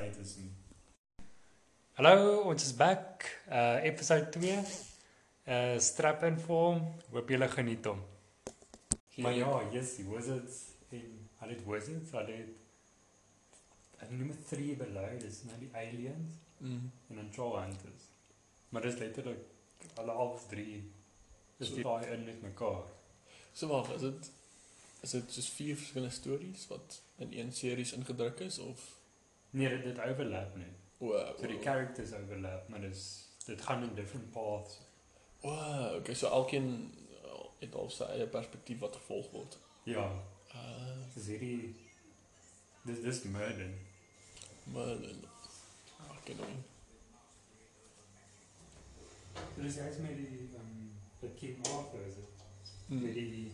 tyd is nie. Hallo, ons is back. Uh episode 2. Uh strap in form. Hoop julle geniet hom. Maar ja, yes, die wizards en hulle het wizards, hulle het ek noem dit three below, dis nou die aliens Mm. en dan troll hunters. Maar dis letterlik hulle al drie is So- daai in met mekaar. So wag, is dit is dit soos vier verskillende stories wat in een series ingedruk is of Nee, dit, dit overlap net. o, So die characters overlap, maar dis dit gaan in different paths. O, okay, so elkeen uh, het al sy eie perspektief wat gevolg word. Ja, Uh, dis hierdie dis dis Merlin. Merlin. Okay, nou. So dis hy's met die ehm um, die King Arthur is dit. Met Mm. die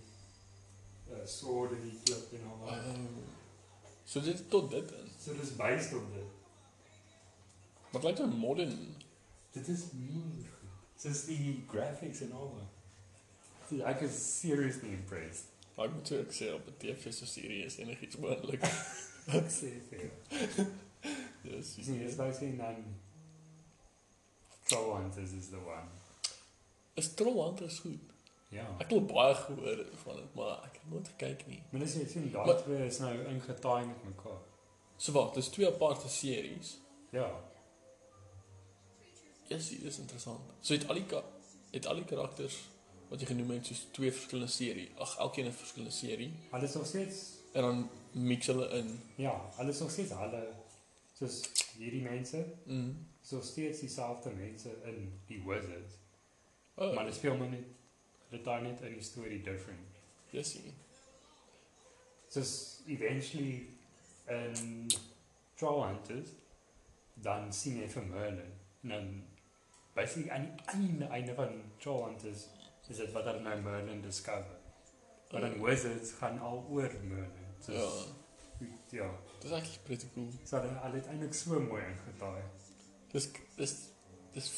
uh, sword en die klip en al daai. Uh, so dit tot dit in. So dis based op dit. Maar dit lyk so modern. Dit is nie goed. Soos die graphics en al. So, ek is seriously impressed. Maar ek moet ook sê op 'n TV so serie is enigiets moontlik. Ek sê vir jou. Dis Dis nie, dis basically dan Troll Hunters is the one. is Trollhunters goed. Ja. Ek het baie gehoor van dit, maar ek het nooit gekyk nie. Maar dis net sien daai twee is nou ingetaai met mekaar. So wat, dis twee aparte series. Ja. Yes, dit is interessant. So het al die het al die karakters wat jy genoem het soos twee verskillende serie. Ag, elkeen 'n verskillende serie Hulle is nog steeds en dan mix hulle in. ja, hulle is nog steeds hulle soos hierdie mense, Mm. so steeds dieselfde mense in die Wizards. Oh, Maar hulle speel maar net hulle daai net in die storie different. yes. Soos eventually in Troll Hunters dan sien jy vir Merlin en dan basically aan die einde einde van Troll Hunters is dit wat hulle nou Merlin discover. Maar dan Wizards gaan al oor Merlin. Ja, Soos, ja. dis actually pretty cool. So hulle hulle het eintlik so mooi ingetaai. Dis dis dis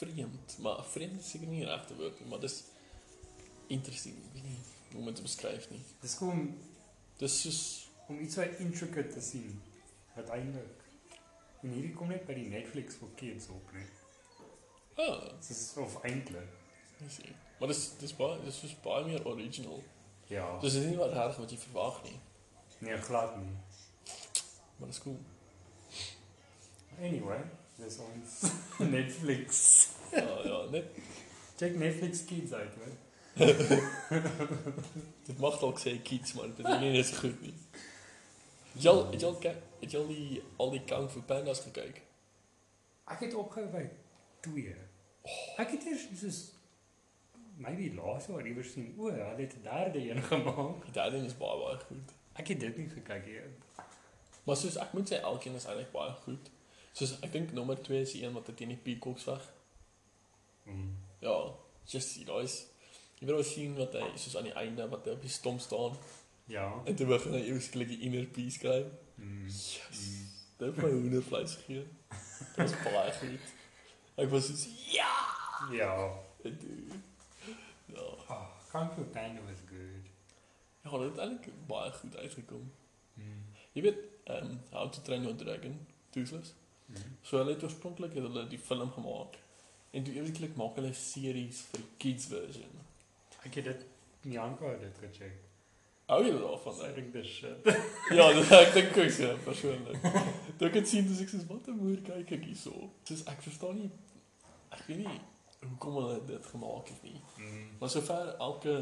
vreemd, maar vreemd is seker nie die regte woord nie, maar dis interesting. Ek weet nie hoe om dit te beskryf nie. Dis kom om, Dis soos om iets so intricate te sien wat eintlik en hierdie kom net by die Netflix vir kids op net. ah, Dis of eintlik. dis ie. Maar dis dis baie dis soos baie meer original. Ja. Dis nie wat reg wat jy verwag nie, Nee, glad nie. maar dis cool. Anyway, dis ons Netflix. Ja, ja, net Check Netflix Kids uit, hoor. dit mag dalk sê kids, maar dit is nie net so goed nie. Het jy al het jy al die al die Kung Fu Pandas gekyk? Ek het opgehou by 2. Ek het eers soos maybe laas jaar iewers sien, o, hulle het 'n derde een gemaak. Die derde een is baie baie goed. Ek het dit nie gekyk nie. Maar soos ek moet sê elkeen is eintlik baie goed. Soos ek dink nommer 2 is die een wat teen die peacocks weg. Mm. Ja, just see guys. Jy wil sien wat hy soos aan die einde wat hy op die stomp staan Ja. en toe begin hy eweslik die inner peace skryf. Mm. Yes. Mm. Dit het my hoendervleis gegee. Dit was baie goed. Ek was soos ja, Ja. ek doen. Ja. Oh, Kung Panda was good. Ja, dit het eintlik baie goed uitgekom. Mm. Jy weet, ehm um, How to Train Your Dragon, Toothless. Mm. So hulle het oorspronklik het hulle die film gemaak. En toe eweslik maak hulle series vir kids version. Ek het dit Bianca het dit gecheck. Hou jy daarvan? So ek Ek? dink dis shit. Ja, dis ek dink ook so persoonlik. Toe ek dit sien, dis ek soos wat 'n moer kyk ek hierso. Soos ek verstaan nie ek weet nie hoekom hulle dit gemaak het nie. Mm. Maar sover elke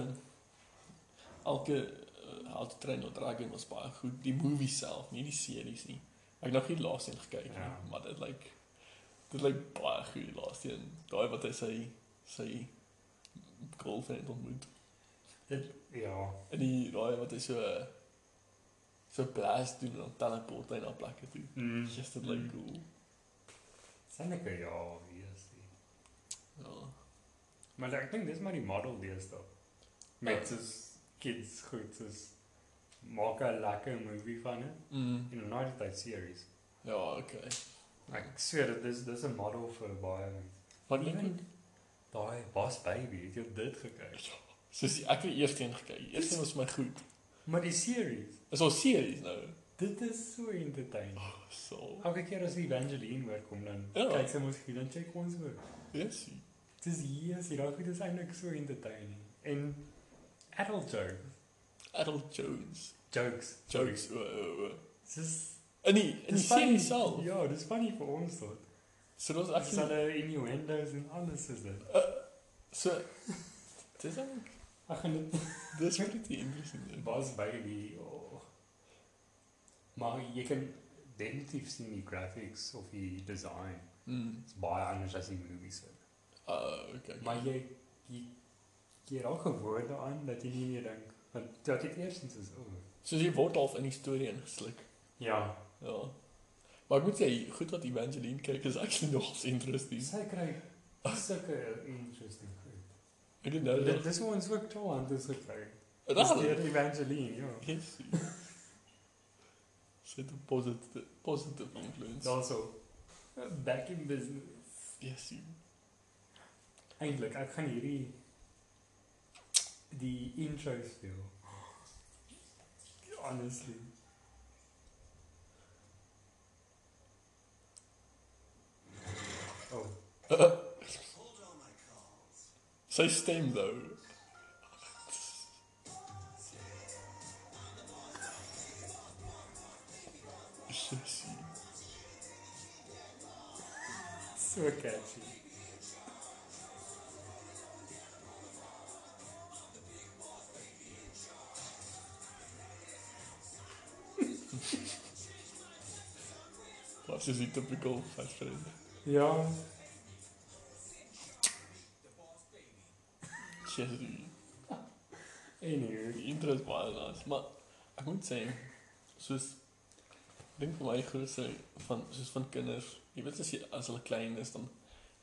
elke uh, How to Train Your Dragon was baie goed. Die movie self, nie die series nie. Ek het nog nie die laaste een gekyk nie, Ja. maar dit lyk dit lyk baie goed die laaste een. Daai wat hy sy sy girlfriend ontmoet. Dit ja. En die daai wat hy so so blast doen en dan teleport hy na plekke toe. Mm. Just dit lyk cool. Senneke ja, yes. Ja. Maar ek dink dis maar die model deesdae. Met soos kids goed soos maak 'n lekker movie van dit Mm. en 'n night tyd series. Ja, okay. Ek sê dit dis dis 'n model vir baie Maar ek dink daai Boss Baby, het jy dit gekyk? Soos die- ek het eerste een gekyk. Die eerste een was my goed. Maar die series, Is al series nou. Dit is so entertaining. So. Elke keer as die Evangeline hoor kom dan Ja. kyk sy mos hier dan check ons ook. Yes. Dis hier, is hier daai goed is eintlik so entertaining. En adult jokes, Adult Jones. jokes, Jokes. O, o, o. Dis In die in die serie self. Ja, dis funny vir ons tot. So dit Dis actually hulle innuendos en alles is dit. so dis eintlik Ag en dit dis pretty interesting. was by die oh. Maar jy kan definitief sien die graphics of die design. Mm. Dit's baie anders as die movies. se. Uh okay. Maar jy jy jy raak gewoond daaraan dat jy nie meer dink want ek dit eerstens is o. Oh, Soos jy word half in die storie ingesluk. ja, Ja. Maar ek moet sê, goed wat Evangeline kyk is actually nogals interesting. sy kry sulke interesting goed. Ek didn't know Dit that. dis hoe ons ook toe aan dis gekry. Dat Dis is deur Evangeline, ja. Yes. Sit 'n positive positive influence. Also back in business. Yes. you. Eintlik, ek gaan hierdie die intro speel. Honestly. Oh, Sy stem though. Yes. you. so catchy. Wat is die typical fast friend? Ja, Yes. you. anyway. Die intro is baie nice, maar ek moet sê soos dink vir my grootste van soos van kinders, jy weet as jy as hulle klein is dan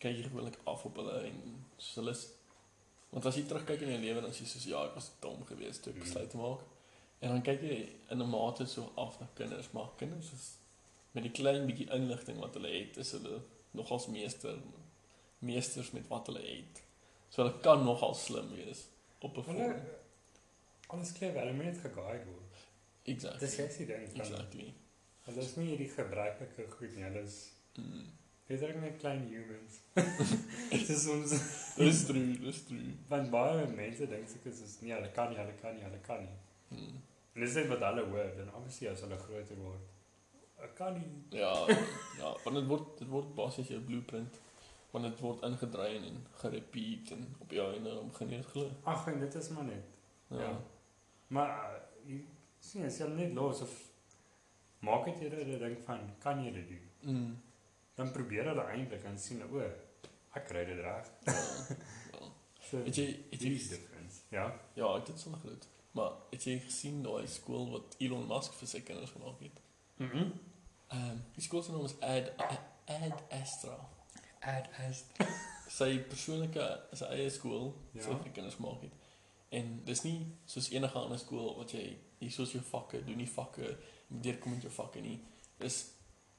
kyk jy gewoonlik af op hulle en soos hulle is want as jy terugkyk in jou lewe dan is jy soos ja, ek was dom geweest toe ek Mhm. besluit te maak. En dan kyk jy in 'n mate so af na kinders, maar kinders is met die klein bietjie inligting wat hulle het, is hulle nogals meester meesters met wat hulle het. So hulle kan nogal slim wees op 'n vorm. alles clever, hulle moet net geguide word. Exactly. Dis jy's die ding Exactly. hulle is nie hierdie gebruikelike goed nie, hulle is Mm. letterlik net klein humans. Dis ons Dis true, dis true. want baie mense dink seker soos nee, hulle kan nie, hulle kan nie, hulle kan nie. Mm. En dis net wat hulle hoor, dan obviously as hulle groter word. Ek kan nie. Ja, ja, want dit word dit word basies jou blueprint. Want dit word ingedrein en gerepeat en op jou einde om genees glo. Ag, en dit is maar net. Ja. Ja. Maar uh, jy sien as jy net los of maak dit jy dit dink van kan jy dit doen? Mm. Dan probeer hulle eintlik en sien o, ek kry dit reg. ja. ja. So Het jy het jy difference. Ja. Ja, ek het sommer gedoen. Maar het jy gesien daai skool wat Elon Musk vir sy kinders gemaak het? Mhm. Ehm, um, die skool se naam is Ad Ad Astra. Ad as Sy persoonlike sy eie skool Ja. ja. sy vir kinders maak het. En dis nie soos enige ander skool wat jy hier soos jou vakke, doen nie vakke, jy moet deurkom met jou vakke nie. Dis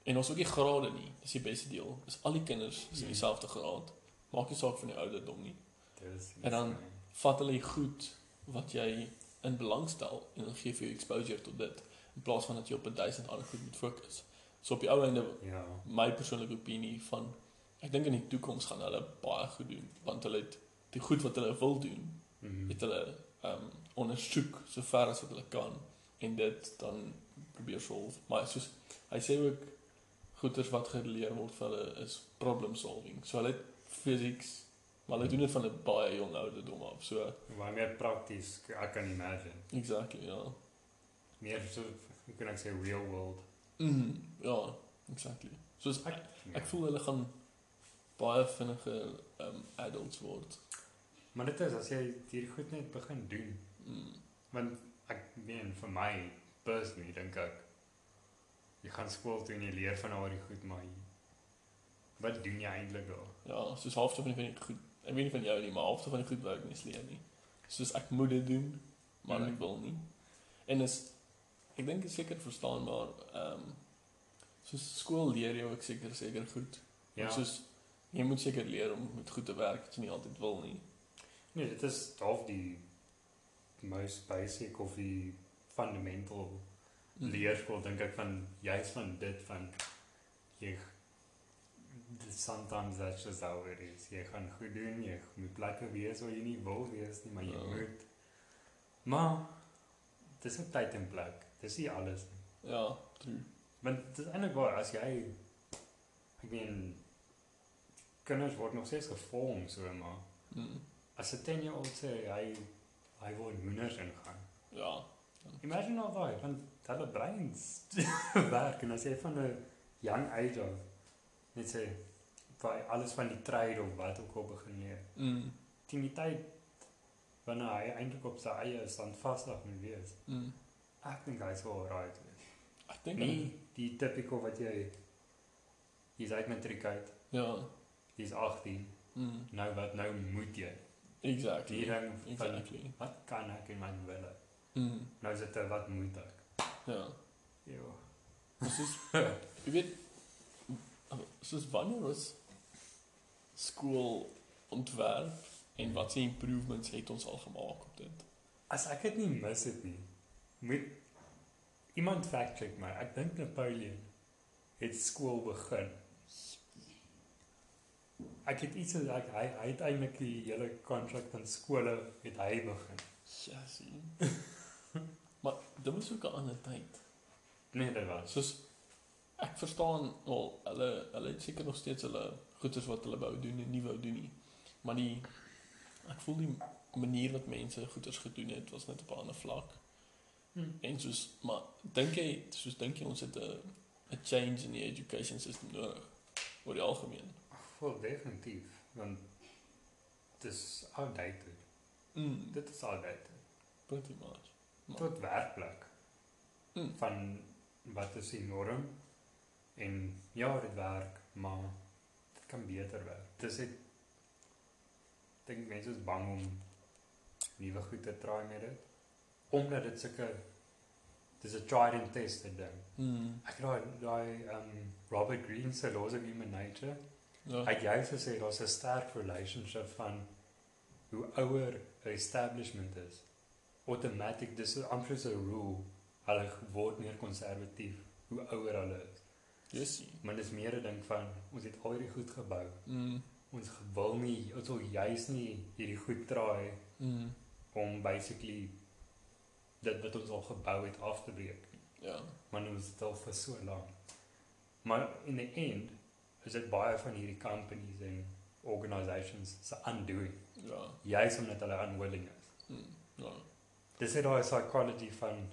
en ons ook nie grade nie. Dis die beste deel. Dis al die kinders is in Mhm. dieselfde graad. Maak nie saak van die ouderdom nie. dis En dan- Vat hulle goed wat jy in belang stel en dan gee vir jou exposure tot dit in plaas van dat jy op 'n duisend ander goed moet fokus. So op die ou einde ja. my persoonlike opinie van ek dink in die toekoms gaan hulle baie goed doen want hulle het die goed wat hulle wil doen Mhm. het hulle um ondersoek so ver as wat hulle kan en dit dan probeer solve maar soos hy sê ook goeters wat geleer word vir hulle is problem solving so hulle het physics maar hulle doen dit van 'n baie jong ouderdom af so Baie meer prakties, ek kan imagine. exactly ja Meer so hoe kan ek sê real world. mm, ja exactly soos ek ek voel hulle gaan baie vinniger um adults word Maar dit is as jy hier goed net begin doen. mm. Want ek meen vir my personally dink ek jy gaan skool toe en jy leer van al die goed maar jy, wat doen jy eintlik daar? Ja, soos halfte van die van die goed. Ek weet nie van jou nie, maar halfte van die goed werk nie sleer nie. Soos ek moet dit doen, maar Mhm. ek wil nie. En is ek dink is seker verstaanbaar. Ehm um, soos skool leer jou ek seker seker goed. Ja. Soos jy moet seker leer om met goed te werk wat jy nie altyd wil nie. Nee, dit is half die most basic of die fundamental leerskool dink ek van juist van dit van jy sometimes that's just how it is. Jy gaan goed doen, jy moet plekke wees waar jy nie wil wees nie, maar jy Ja. moet. Maar dis ook tyd en plek. Dis nie alles nie. Ja, true. Want dit is eintlik waar as jy ek meen kinders word nog steeds gevorm so maar Mm. as 'n 10 jaar oud sê hy hy wil in hoenders ingaan. Ja. Imagine al daai want hulle breins werk en as jy van 'n young age af net sê by alles van die trade of wat ook al begin leer. Mm. Teen die tyd wanneer hy eintlik op sy eie standvastig moet wees. Mm. Ek dink hy sou wees. Ek dink Nie die typical wat jy jy's uit matriek uit, Ja. Jy's 18, Mm. nou wat nou moet jy? Exactly. Die ding van Exactly. wat kan ek in my wille? Mm. Nou is dit 'n wat moet ek? Ja. Ja. Soos jy weet soos wanneer was skool ontwerp en wat se improvements het ons al gemaak op dit? As ek dit nie mis het nie, moet iemand fact check my. Ek dink Napoleon het skool begin. Ek het iets like hy hy het eintlik die hele kontrak van skole het hy begin. Ja, sien. maar dit was ook 'n ander tyd. Nee, dit was. Soos ek verstaan wel hulle hulle het seker nog steeds hulle goeders wat hulle wou doen en nie wou doen nie. Maar die ek voel die manier wat mense goeders gedoen het was net op 'n ander vlak. Hmm. En soos maar dink jy soos dink jy ons het 'n 'n change in die education system nodig oor die algemeen? Wel definitief, want dit is outdated. Mm, Dit is outdated. pretty much. Maar, Tot werkplek. Mm. Van wat is die norm? En ja, dit werk, maar dit kan beter werk. Dis ek dink mense is bang om nuwe goed te try met dit. Omdat dit sulke dis 'n tried and tested ding. mm, Ek raai daai um Robert Greene se laws of human nature. Ja. Hy het juist gesê daar's 'n sterk relationship van hoe ouer 'n establishment is. Automatic dis amper so 'n rule. Hulle word meer konservatief hoe ouer hulle is. Jessie. Maar dis meer 'n ding van ons het al hierdie goed gebou. Mm, Ons wil nie, ons wil juis nie hierdie goed draai mm, om basically dit wat ons al gebou het af te breek. ja. Maar ons het al vir so lank. Maar in the end is dit baie van hierdie companies en organisations se undoing. Ja. Juist omdat hulle unwilling is. Mm, ja. Dis het daai psychology van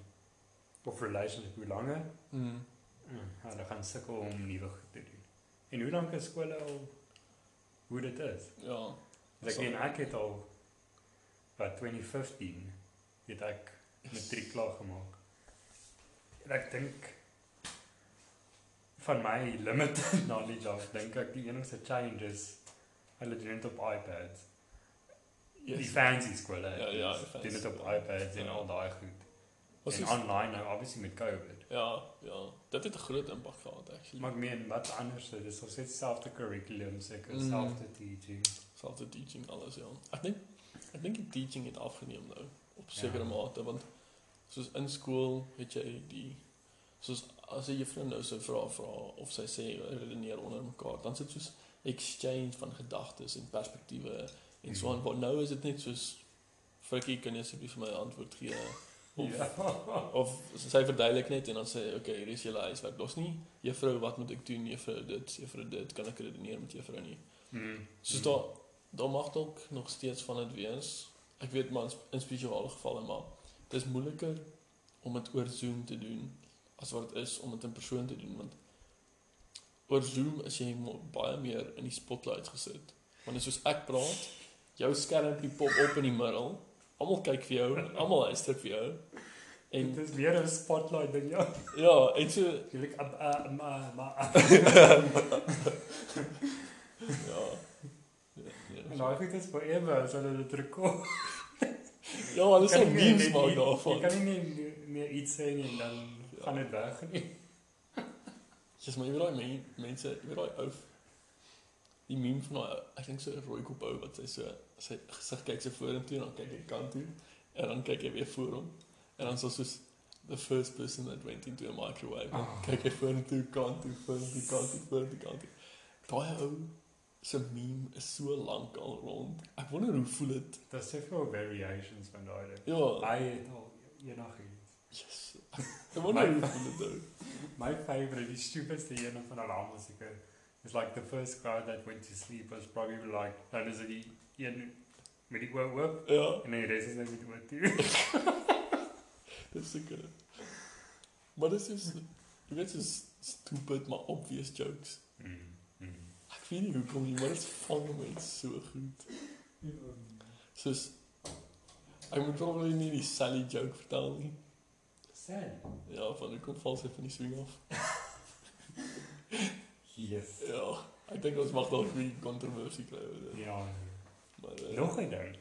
of relationship hoe langer Mm, mm, hulle gaan sukkel om nuwe goed te doen. En hoe lank is skole al hoe dit is? ja. Ek meen ek het al wat 2015 het ek matriek klaar gemaak. En ek dink van my limited knowledge af dink ek die enigste change is hulle doen dit op iPads. Yes. Die fancy skole. Ja, ja, doen dit op iPads en Ja. al daai goed. Was en is, online nou obviously met COVID. ja, ja. Dit het 'n groot impak gehad actually. Maar ek meen wat anders is, dis nog steeds selfde curriculum, seker Mm. selfde teaching. Selfde teaching alles ja. Ek dink ek dink die teaching het afgeneem nou op sekere Ja. mate want soos in skool het jy die soos as 'n juffrou nou so vra vra of sy sê redeneer onder mekaar dan sit soos exchange van gedagtes en perspektiewe en so aan Mhm. waar nou is dit net soos frikkie kan jy asseblief vir my antwoord gee of Ja. of sy verduidelik net en dan sê okay hier is julle huiswerk los nie juffrou wat moet ek doen juffrou dit juffrou dit kan ek redeneer met juffrou nie Mm. Soos daar daar mag dalk nog steeds van dit wees. Ek weet maar in sp- in spesiale gevalle maar dis moeiliker om dit oor Zoom te doen as wat dit is om dit in persoon te doen want oor Zoom is jy baie meer in die spotlight gesit. Want dit is soos ek praat, jou skermpie pop op in die middel. Almal kyk vir jou, almal luister vir jou. En Dit is meer 'n spotlight dan jou. ja, en so Jy lyk ab maar maar ja. Ja, en ja, daai goed is forever as hulle dit rekord. ja hulle sal memes maak daarvan. Jy kan nie meer, meer iets sê nie en dan gaan dit weg nie. Ja, maar jy weet daai men, mense, jy weet daai ou die meme van daai ek dink so 'n rooi kop ou wat sy so sy gesig kyk sy vorentoe en dan kyk hy kant toe en dan kyk hy weer voor hom en dan so soos the first person that went into a microwave. Oh. Kyk hy vorentoe, kant toe, vorentoe, kant toe, vorentoe, kant toe. Daai ou se meme is so lank al rond. Ek wonder hoe voel dit. Daar's soveel variations van daai ding. Ja, Hy het al enigiets. Yes. Ek wonder hoe voel dit nou. My favorite, die stupidste een van al almal seker, is like the first crowd that went to sleep was probably like, dan is die een met die oor oop Ja, en die res is net met oor toe. dis seker. Maar dis is jy weet dis stupid maar obvious jokes. Mm, mm. Ek weet nie hoekom nie, maar dit vang mense so goed. Soos ek moet probably nie die Sally joke vertel nie. Sad. Ja, van hoe kom val sy van die swing af? Yes. Ja, ek dink ons mag dalk 'n kontroversie kry oor dit. Ja. Maar uh, Nog 'n ding.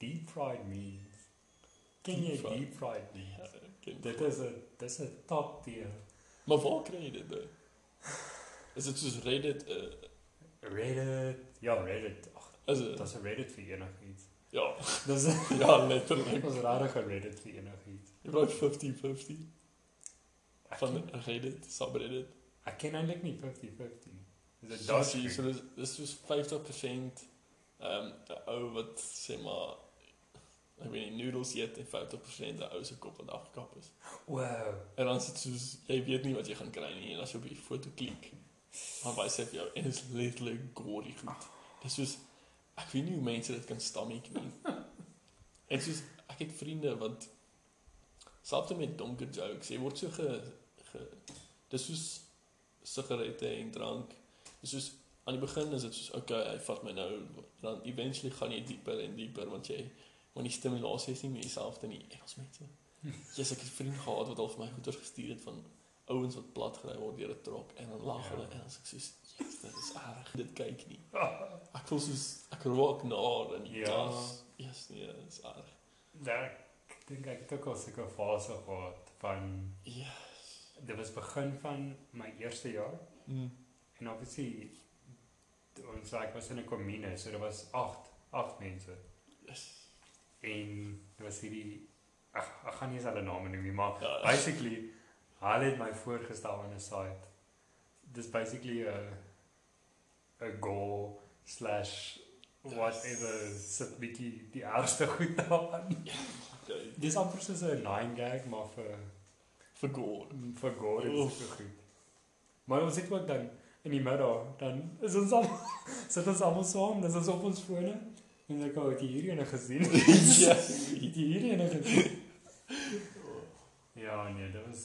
Deep fried meat. Ken Deep fried? deep fried meat? ja, ken Dit is 'n dis 'n top tier. Maar waar kry jy dit? nou? Is dit soos Reddit? Uh, Reddit. Ja, Reddit. Ag, is dit? dis 'n Reddit vir enigiets. Ja, Dis ja, letterlik. Ons regtig 'n Reddit vir enigiets. Jy praat 50-50 Ek van ken- Reddit, subreddit. Ek ken eintlik nie 50-50. Is dit daai so dis dis soos 50% ehm 'n ou wat sê maar ek weet nie noodles eet en 50% 'n ou se kop wat afgekap is. Wow. En dan sit soos jy weet nie wat jy gaan kry nie en as jy op die foto klik, dan wys hy vir jou en is letterlik gory goed. Dis soos ek weet nie hoe mense dit kan stomach nie. En soos ek het vriende wat selfs met donker jokes, jy word so ge, ge dis soos sigarette en drank. Dis soos aan die begin is dit soos okay, hy vat my nou dan eventually gaan jy dieper en dieper want jy want die stimulasie is nie meer dieselfde nie. En ons mense Jesus, ek het 'n vriend gehad wat al vir my goeie gestuur het van ouens wat plat gery word deur 'n trok en dan lag Ja. hulle en dan sê ek soos, "Jesus, dit is erg. Dit kyk nie." Ek voel soos ek rook naar die Ja. Jesus, nee, dit is erg. Daar ek dink ek het ook al seker fase gehad van Ja. dit was begin van my eerste jaar Mm. en obviously toe ons ek was in 'n kommune, so daar was 8 8 mense. Yes. En dit was hierdie ag ek gaan nie eens hulle name noem nie, maar Ja. basically hulle het my voorgestel aan 'n site. Dis basically 'n 'n goal slash whatever sit bietjie die ergste goed daaraan. Dis amper soos 'n 9 gag maar vir Vir gore. vir gore is dit goed. Maar ons het ook dan in die middag dan is ons almal sit ons almal saam, dis ons op ons fone en ek het jy hierdie ene gesien. Ja. Het jy hierdie ene gesien? Ja, nee, dit was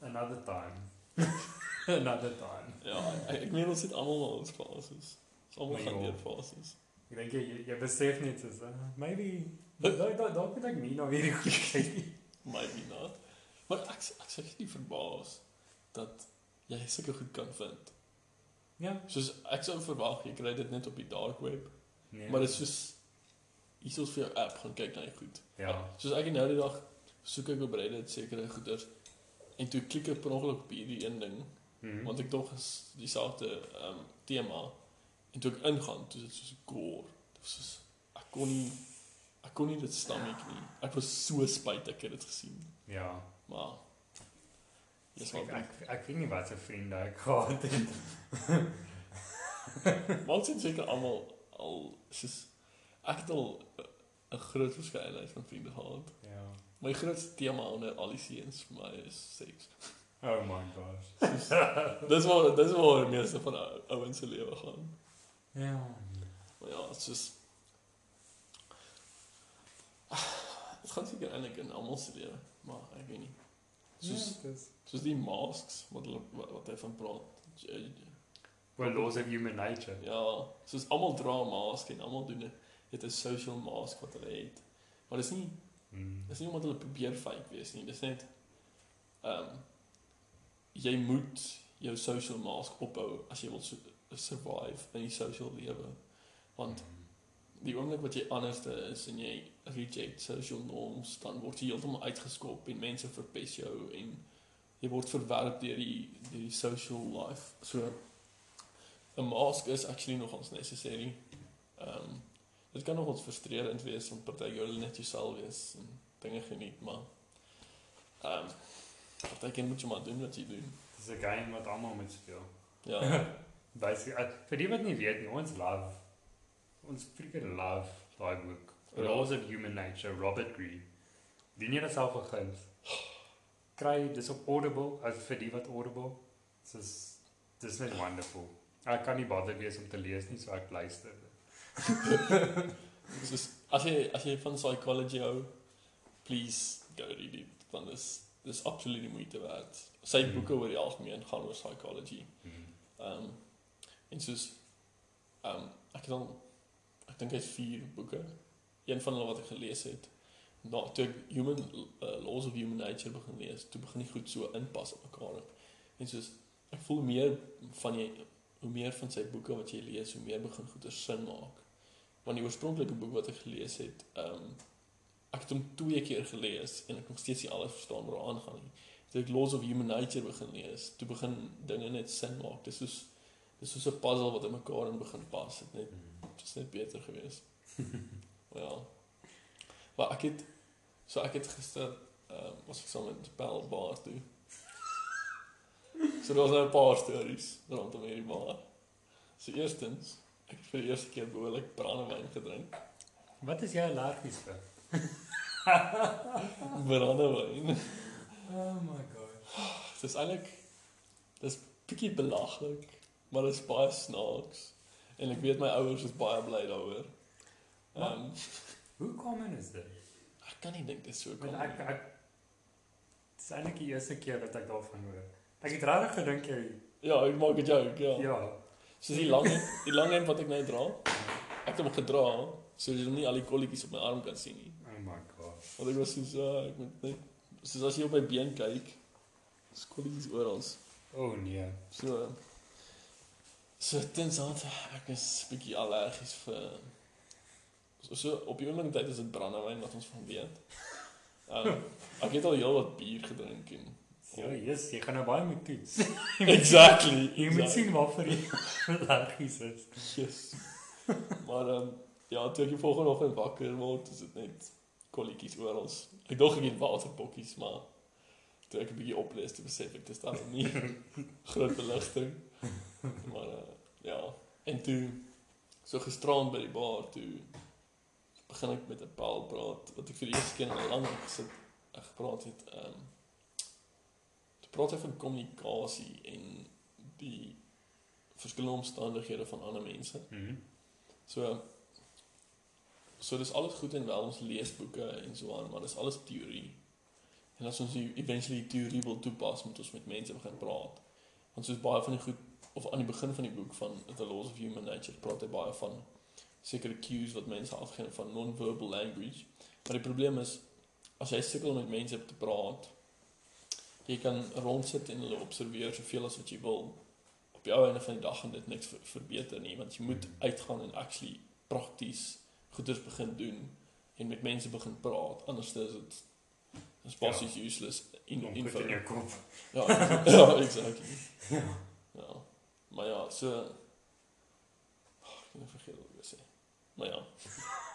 another time. another time. Ja, ek, ek meen ons het almal al ons fases. Ons almal gaan deur fases. Ek dink jy jy- jy besef net soos uh, maybe dalk dalk dalk moet ek nie nou weer goed kyk nie. Maybe not. Maar ek ek sê nie verbaas dat jy sulke goed kan vind. Ja. Soos ek sou verwag jy kry dit net op die dark web, Nee. maar dit is soos hier is vir jou app gaan kyk na die goed. ja. Soos ek nou die dag soek ek op Reddit sekere goeders en toe klik ek per ongeluk op hierdie een ding Hmm. want ek tog is dieselfde ehm um, tema en toe ek ingaan toe dit soos gore. Dit was soos ek kon nie ek kon nie dit stomach nie. Ek was so spyt ek het dit gesien. ja. Maar Dis Ek, wel ek ek weet nie wat se vriende ek gehad het. Ons het seker almal al soos ek het al 'n groot verskeidenheid van vriende gehad. Ja. My grootste tema onder al die seuns vir my is seks. Oh my gosh. Dis waar dis waar die meeste van ou- ouens se lewe gaan. Ja. Maar ja, dit is soos Dit gaan seker eintlik in almal se lewe, maar ek weet nie. Soos Ja, dis soos die masks wat hulle wat, wat hy van praat. Well laws of human nature. Ja, soos almal dra 'n mask en almal doen dit. Dit is 'n social mask wat hulle het. Maar dis nie Hmm. dis nie omdat hulle probeer fake wees nie. Dis net ehm um, jy moet jou social mask ophou as jy wil survive in die social lewe. Want die oomblik wat jy anderste is en jy reject social norms, dan word jy heeltemal uitgeskop en mense verpes jou en jy word verwerp deur die deur die social life. So 'n mask is actually nogals necessary. Ehm um, dit kan nogals frustrerend wees want party jy wil net jouself wees en dinge geniet, maar Ehm um, partykeer moet jy maar doen wat jy doen. Dis 'n game wat almal moet speel. Ja. Basically, uh, vir die wat nie weet nie, ons love ons freaking love daai boek. The Ja. Laws of Human Nature, Robert Greene. Dien jy dit self begin? Kry dis op Audible, as vir die wat Audible. Dis dis net wonderful. Ek kan nie bother wees om te lees nie, so ek luister. Soos as jy as jy van psychology hou, please go read it want dis dis absoluut die moeite werd. Sy Mhm. boeke oor die algemeen gaan oor psychology. Hmm. Ehm um, en soos ehm um, ek het al ek dink hy's 4 boeke. Een van hulle wat ek gelees het. Na toe ek Human uh, Laws of Human Nature begin lees, toe begin die goed so inpas op mekaar. En soos ek voel meer van jy hoe meer van sy boeke wat jy lees, hoe meer begin goeie sin maak. Want die oorspronklike boek wat ek gelees het, ehm um, ek het hom twee keer gelees en ek nog steeds nie alles verstaan waar hy aangaan nie. Toe ek Laws of Human Nature begin lees, toe begin dinge net sin maak. Dis soos dis soos 'n puzzle wat in mekaar in begin pas. Dit net dit is net beter geweest. ja. Maar ek het so ek het gister ehm um, was ek saam met Bel Baas toe. So daar was nou 'n paar stories rondom hierdie bar. So eerstens, ek het vir die eerste keer behoorlik brandewyn gedrink. Wat is jy allergies vir? Brandewyn. Oh my god. Dit is eintlik dis bietjie belaglik, maar dit is baie snaaks. En ek weet my ouers is baie bly daaroor. Ehm um, Hoe common is dit? ek kan nie dink dit is so kom. ek ek Dis eintlik die eerste keer wat ek daarvan hoor. Ek het regtig gedink jy Ja, ek maak 'n joke, ja. ja. Soos die lang die lang een wat ek nou dra. Ek het hom gedra sodat jy nie al die kolletjies op my arm kan sien nie. Oh my god. Want ek was soos ja, ek moet net soos as jy op my been kyk, is kolletjies oral. Oh nee. So so tensant ek is bietjie allergies vir so, so op die oomblik tyd is dit brandewyn wat ons van weet. Um, ek het al heel wat bier gedrink en Ja, yes, jy gaan nou baie moet toets. exactly. Jy moet sien waarvoor jy allergies is. Yes. maar ehm um, ja, toe ek die volgende oggend wakker word, is dit net kolletjies oral. Ek dink ek het waterbokkies, maar toe ek 'n bietjie oplees, toe besef ek dis dan nie groot beligting. Maar uh, ja, en toe so gisterand by die bar toe begin ek met 'n paal praat wat ek vir die eerste keer in 'n lang gesit ek gepraat het ehm um, te praat van kommunikasie en die verskillende omstandighede van ander mense. Mhm. So so dis alles goed en wel ons lees boeke en so aan, maar dis alles teorie. En as ons die- eventually die teorie wil toepas, moet ons met mense begin praat. Want soos baie van die goed of aan die begin van die boek van The Laws of Human Nature praat hy baie van sekere cues wat mense afgee van non-verbal language. Maar die probleem is as jy sukkel om met mense te praat, jy kan rondsit en hulle observeer soveel as wat jy wil. Op jou einde van die dag gaan dit niks ver verbeter nie, want jy moet uitgaan en actually prakties goeders begin doen en met mense begin praat. Anders is dit is basies ja. useless in Om in jou kop. Ja, ja, exactly. Ja. Maar ja, so oh, ek kan nie vergeet wat ek sê. Maar ja.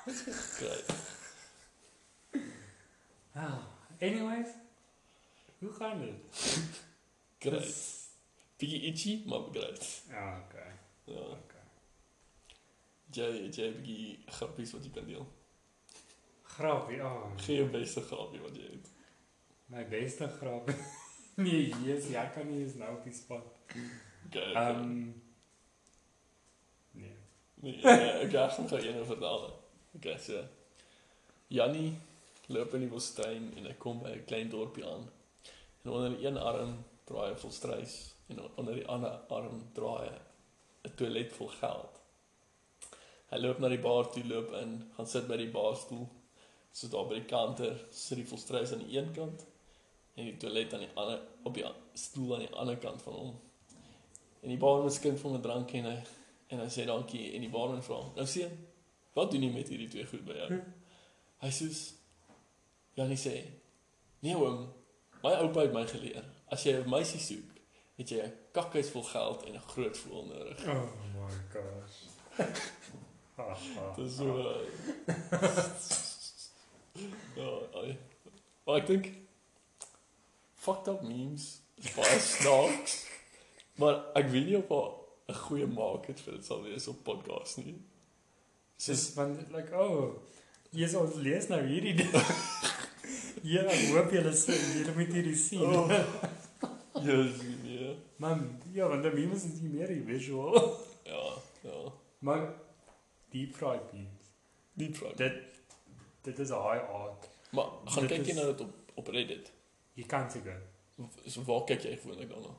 Great. Ah, anyways. Hoe gaan dit? Great. Bietjie itchy, maar great. Ja, okay. Ja. Okay. Jy jy het bietjie grappies wat jy kan deel. Grappie. Oh, Gee jou beste grappie wat jy het. my beste grap. nee, yes, ja, kan nie eens nou op die spot. Okay. Ehm um, Nee. Nee, nee, ek gaan gou een vertel. Okay, so. Jannie loop in die woestyn en hy kom by 'n klein dorpie aan. En onder een arm dra hy 'n volstruis en onder die ander arm dra hy 'n toilet vol geld. Hy loop na die bar toe, loop in, gaan sit by die barstoel. So daar by die kanter sit die volstruis aan die een kant en die toilet aan die ander op die stoel aan die ander kant van hom. En die barman skink vir hom 'n drank en hy en hy sê dankie en die barman vra: "Nou sien, wat doen jy met hierdie twee goed by jou?" Hy sê: Janie sê: "Nee oom, my oupa het my geleer, as jy 'n meisie soek, het jy 'n kakhuis vol geld en 'n groot voël nodig." Oh my gosh. Ha, Dis so uh, Ja, ai. Maar ek dink fucked up memes is baie snaaks. maar ek weet nie of 'n goeie market vir dit sal wees op podcast nie. Dis van like oh, jy sal ons lees nou hierdie ding. ja, ek hoop julle sien julle moet hierdie sien. Oh. Yes, nee. Man, ja, want die memes is nie meer visual. Ja, ja. maar deep fried memes. Nie try. Dit dit is 'n high art. Maar gaan dit kyk jy nou dit op op Reddit? Jy kan seker So waar kyk jy gewoonlik daarna?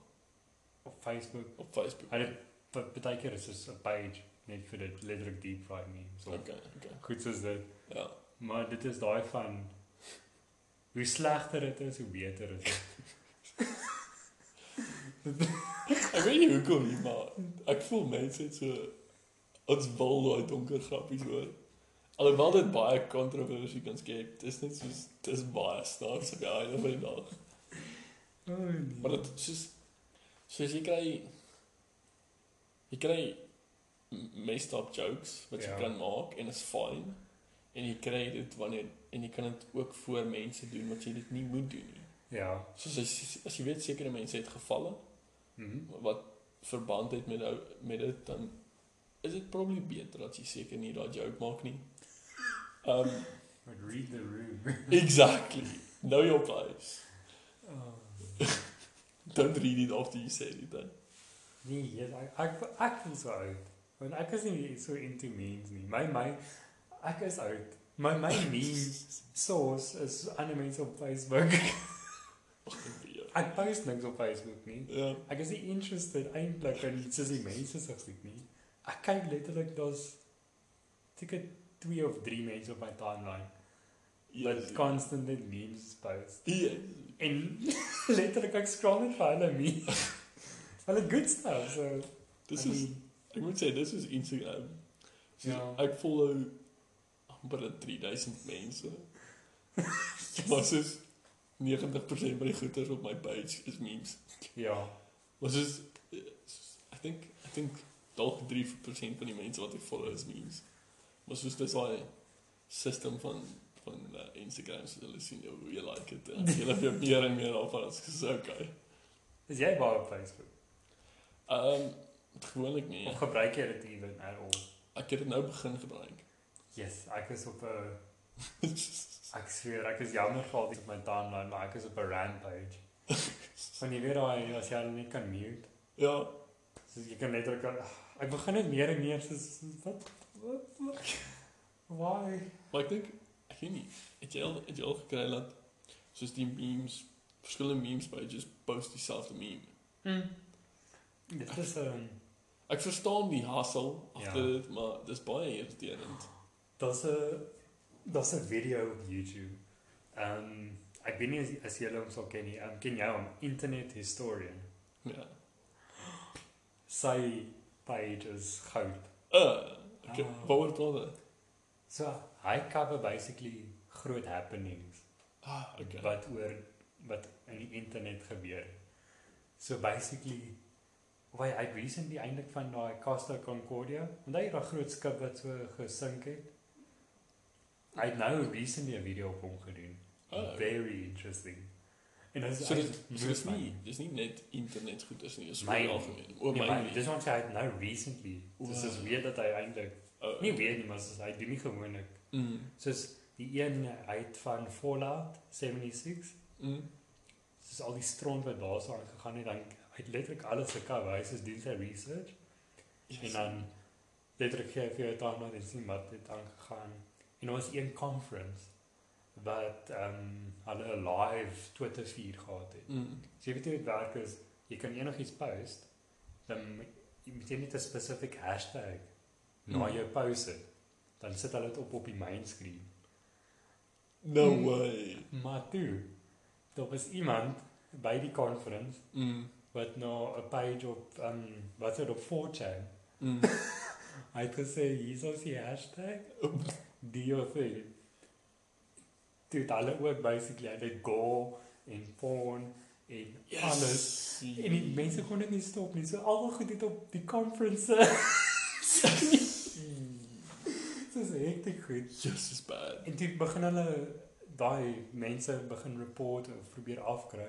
op Facebook. Op Facebook. Hulle ba- baie keer is dit 'n page net vir dit letterlik deep fried memes. Okay, okay. goed soos dit. Ja. Maar dit is daai van hoe slegter dit is, hoe beter is dit. Ek weet nie hoekom nie, maar ek voel mense het so ons wil daai donker grappies hoor. Alhoewel dit baie kontroversie kan skep, dis net soos dis baie snaaks op die einde van die dag. Oh, nee. Maar dit soos soos jy kry jy kry messed up jokes wat jy Ja. kan maak en is fine en jy kry dit wanneer en jy kan dit ook voor mense doen wat jy dit nie moet doen nie. Ja. Soos as, as jy weet sekere mense het gevalle Mhm. wat verband het met met dit dan is dit probably beter dat jy seker nie daai joke maak nie. Um But read the room. exactly. Know your place. Oh. Don't read it after you say. Then. Nee, yes, ek ek ek voel so oud. Want ek is nie so into memes nie. My my ek is oud. My my meme source is ander mense op Facebook. Ek post niks op Facebook nie. Ja. Ek is nie interested eintlik in soos die mense se goed nie. Ek kyk letterlik daar's seker 2 of 3 mense op my timeline wat constant net memes post. Ja. En letterlik ek scroll net vir hulle memes. Hulle good stuff so. Dis I is mean, ek moet sê dis is Instagram. So, Ja. Ek follow amper 3000 mense. Maar soos 90% van die goeders op my page is memes. ja. Maar soos eh, soos- ek dink ek dink dalk 3% van die mense wat ek follow is memes. Maar soos dis daai system van van uh, Instagram so hulle sien jou hoe jy like dit. en Hulle vir jou meer en meer af as gesê okay. Is jy baie op Facebook? Ehm um, gewoonlik nie. Of gebruik jy dit even at all? Ek het dit nou begin gebruik. Yes, ek is op 'n ek sweer ek is jammer vir al die op my timeline, maar ek is op 'n rampage. Want jy weet daai as jy hulle nie kan mute, ja, so jy kan letterlik ek begin net meer en meer soos wat wat wat why? maar ek dink ek weet nie, het jy al het jy al gekry dat soos die memes, verskillende memes pages post dieselfde meme. Mm. Dit is 'n um, Ek verstaan die hustle agter Ja. dit, maar dis baie irriterend. daar's 'n daar's 'n video op YouTube. Ehm um, ek weet nie as, as jy hom sal ken nie. Um, ken jy hom Internet Historian? Ja. Sy page is goud. Uh, ek Ah. dit praat. So hy cover basically groot happenings Ah, okay. wat oor wat in die internet gebeur. So basically Why I recently eintlik van daai Costa Concordia, want hy het 'n groot skip wat so gesink het. Hy het nou recently 'n video op hom gedoen. Ah, okay. Very interesting. En dit is So dit so dis nie, dis nie net internet goed is nie, dis oor algemeen. Oor Nee, my. maar dis ons het nou recently. Dis is weer dat hy eintlik Oh, nie weet nie, maar soos hy doen nie gewoonlik. Mm. Soos die een hy het van Fallout 76 Mm. soos al die stront wat daar so aangegaan het, dan hy het letterlik alles gekover. Hy sê doen sy research Yes. en dan letterlik gee hy vir jou dan net sien wat het aangegaan. En was een conference wat ehm um, hulle 'n live Twitter feed gehad het. Mm. So jy weet hoe dit werk is, jy kan enigiets post, dan jy moet jy net 'n spesifiek hashtag na Mm. jou post het. Dan sit hulle dit op op die main screen. No Mm. way. Maar toe, daar was iemand by die conference Mm. wat nou 'n page op ehm um, wat het op 4chan. Mm. Hy het gesê hier is die hashtag DOC. Toe het hulle ook basically het go en porn en Yes. alles. En die mense kon dit nie stop nie. So almal goed het op die conference. Dis hektiek goed. Just is bad. En toe begin hulle daai mense begin report of probeer afkry.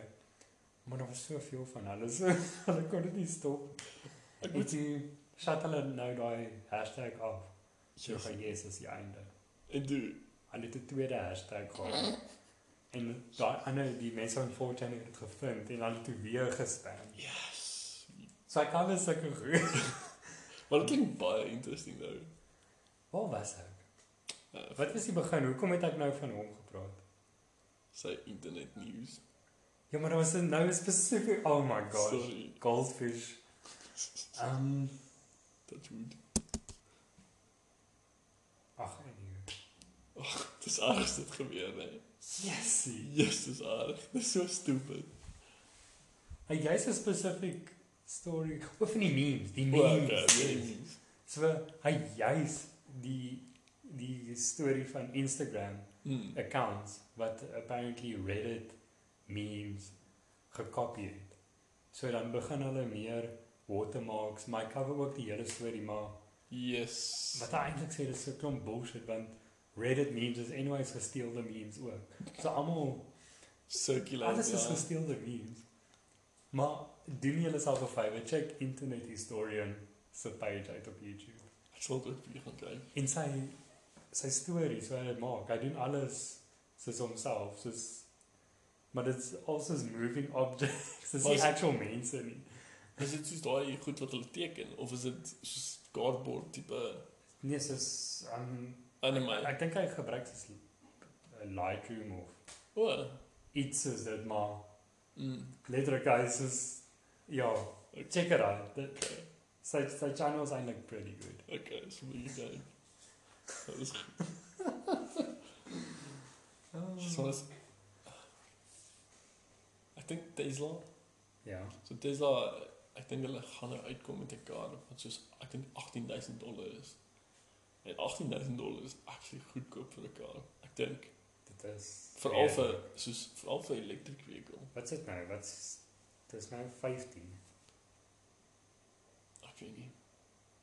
Maar daar was soveel van hulle. So, hulle kon dit nie stop. Ek Moet jy skat hulle nou daai hashtag af. So Yes. yes is die einde. en doen. Hulle het 'n tweede hashtag gehad. En daai ander die mense van 4chan het dit gevind en dan toe weer gespam. Yes. So ek kan dit sulke goed. Dit klink baie interesting nou. Waar was ek? Uh, Wat was die begin? Hoekom het ek nou van hom gepraat? sy internet news. Ja, maar daar was 'n nou spesifiek. Oh my gosh. Sorry. Goldfish. Um Dat moet. ag nee. Dis erg dit gebeur, hè. Yes. Yes, dis erg. Dis so stupid. Hy jy's 'n spesifiek story of van die memes, die memes. okay, yes. memes. So hy juis die die storie van Instagram Mm. accounts wat apparently Reddit memes gekopie het. So dan begin hulle meer watermarks, my cover ook die hele storie maar Yes. wat hy eintlik sê dis 'n klomp bullshit want Reddit memes is anyways gesteelde memes ook. So almal Circulate. alles is ja. gesteelde memes. Maar doen julle self 'n favour, check Internet Historian se page uit op YouTube. Ek sal dit ook weer gaan kyk. En sy sy stories wat hy maak, hy doen alles soos homself, soos maar dit's also moving objects. Dis nie is- actual mense nie. Is dit soos daai goed wat hulle teken of is dit soos cardboard tipe Nee, soos um anime? ek dink hy gebruik soos 'n Lightroom of O. iets soos dit maar Mm. letterlik hy soos ja, check it out. Dit Okay. sy sy channel is eintlik pretty good. Okay, so moet jy kyk. Dat is soos Ek dink Tesla, Ja. so Tesla, ek dink hulle gaan nou uitkom met 'n kar wat soos ek dink 18000 dollar is. En 18000 dollar is actually goedkoop vir 'n kar. Ek dink Dit is veral vir soos veral vir electric vehicle. Wat's dit nou? Wat's dis nou 15. Ek weet nie.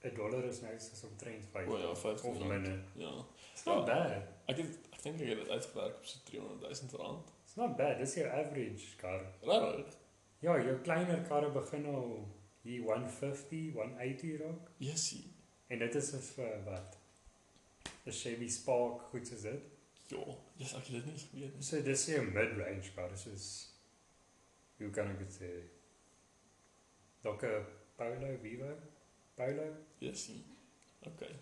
'n Dollar is nou soos omtrent 5. O ja, 15 of minder. Ja. It's not Ja. bad. Ek het ek dink ek het dit uitgewerk op so 300 000 rand. It's not bad. Dis jou average kar. Regtig? Ja, jou kleiner karre begin al hier 150, 180 raak Jessie. en dit is vir wat? 'n Chevy Spark, goed soos dit. Ja, yes, ek het dit nie geweet nie. So dis 'n mid-range kar, dis soos hoe kan ek dit sê? Dalk 'n Polo Vivo, Polo. Jessie. Okay.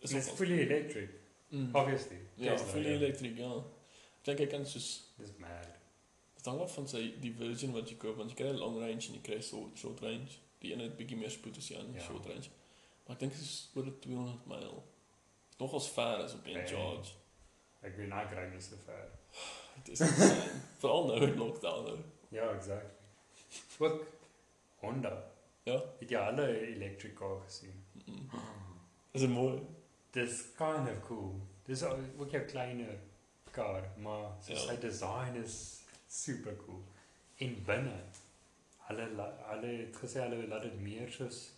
Dis Is fully electric, Mm. obviously. Ja, Tesla, fully electric, ja. Ek dink ek kan soos Dis mad. dit hang af van sy die version wat jy koop want jy kry 'n long range en jy kry short short range. Die ene het bietjie meer spoed as die ander, Ja. short range. Maar ek dink dit is oor die 200 myl. Nogals ver as op 'n Nee. charge. Ek weet nou kry nie so ver. Dit is. Veral nou in lockdown nou. Ja, exactly. Ook Honda. Ja. Het jy hulle electric car gesien? Mm. Is dit mooi? Dis kind of cool. Dis ook jou kleiner kar, maar soos Ja. sy design is super cool. En binne hulle hulle het gesê hulle laat dit meer soos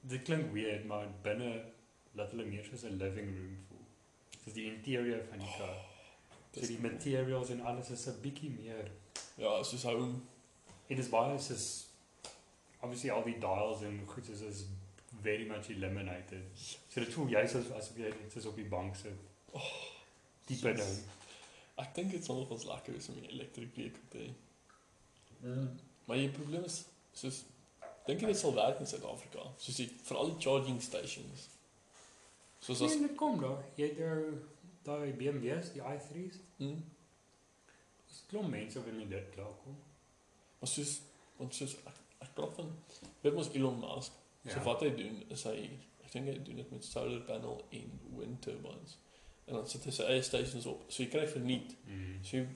dit klink weird, maar binne laat hulle meer soos 'n living room voel. Soos die interieur van die kar. So Dis die cool. materials en alles is 'n bietjie meer Ja, soos home. En dit is baie soos obviously al die dials en goed soos is very much eliminated. So dit voel juist as asof jy net soos op die bank sit. Diep in hom. Ek dink dit sal ons lekker wees om 'n electric vehicle te hê. Mm. Maar die probleem is soos dink jy dit sal werk in Suid-Afrika? Soos die vir al die charging stations. Soos as Nee, dit kom daar. Jy het jou daai BMW's, die i3's. hm, Dis klomp mense wat nie dit klaar kom. maar soos want soos ek, ek praat van weet mos Elon Musk. Ja. So wat hy doen is hy ek dink hy doen dit met solar panel en wind turbines. En dan sit hy sy eie stations op. So jy kry verniet. Mm. So jy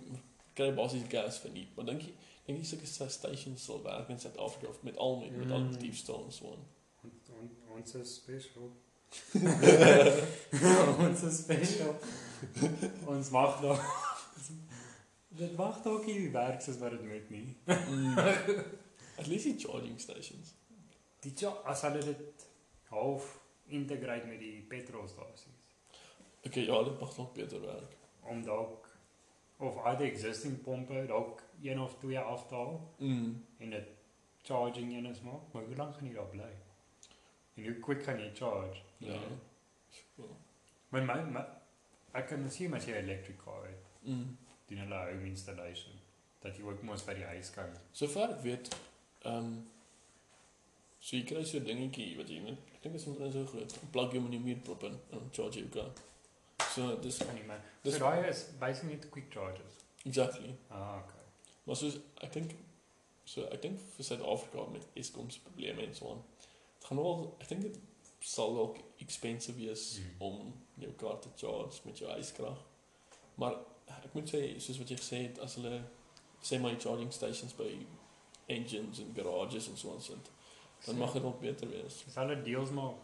kry basies gas verniet. Maar dink jy dink jy sulke sta- stations sal werk in Suid-Afrika of met al met, met al die Mm. diefstal en so aan? On, on, ons is special. ons is special. ons mag nog Dit mag dalk nie werk soos wat dit moet nie. At least die charging stations. Die ja, as hulle dit half integrate met die petrolstasies Okay, ja, dit mag nog beter werk. om dalk of al die existing pompe dalk een of twee afhaal Mm. en dit charging een is maak, maar hoe lank gaan jy daar bly? En hoe quick gaan jy charge? Ja. Maar my, my ek kan sien as jy 'n electric car het, Mm. doen hulle home installation dat jy ook mos by die huis kan. Sover ek weet, ehm um, so jy kry so 'n dingetjie wat jy net ek dink dit is omtrent so groot. Plug hom in die muur prop in en charge jy ook. So dis Kan nie maar. Dis- So daai is basically net quick charges. exactly. Ah, okay. Maar soos ek dink so ek dink vir Suid-Afrika met Eskom se probleme en so aan. Dit gaan wel ek dink dit sal dalk expensive wees Mm. om jou kar te charge met jou yskrag. Maar ek moet sê soos wat jy gesê het as hulle sê my charging stations by engines en garages en so aan sit, dan mag dit ook beter wees. Dis hulle deals maak.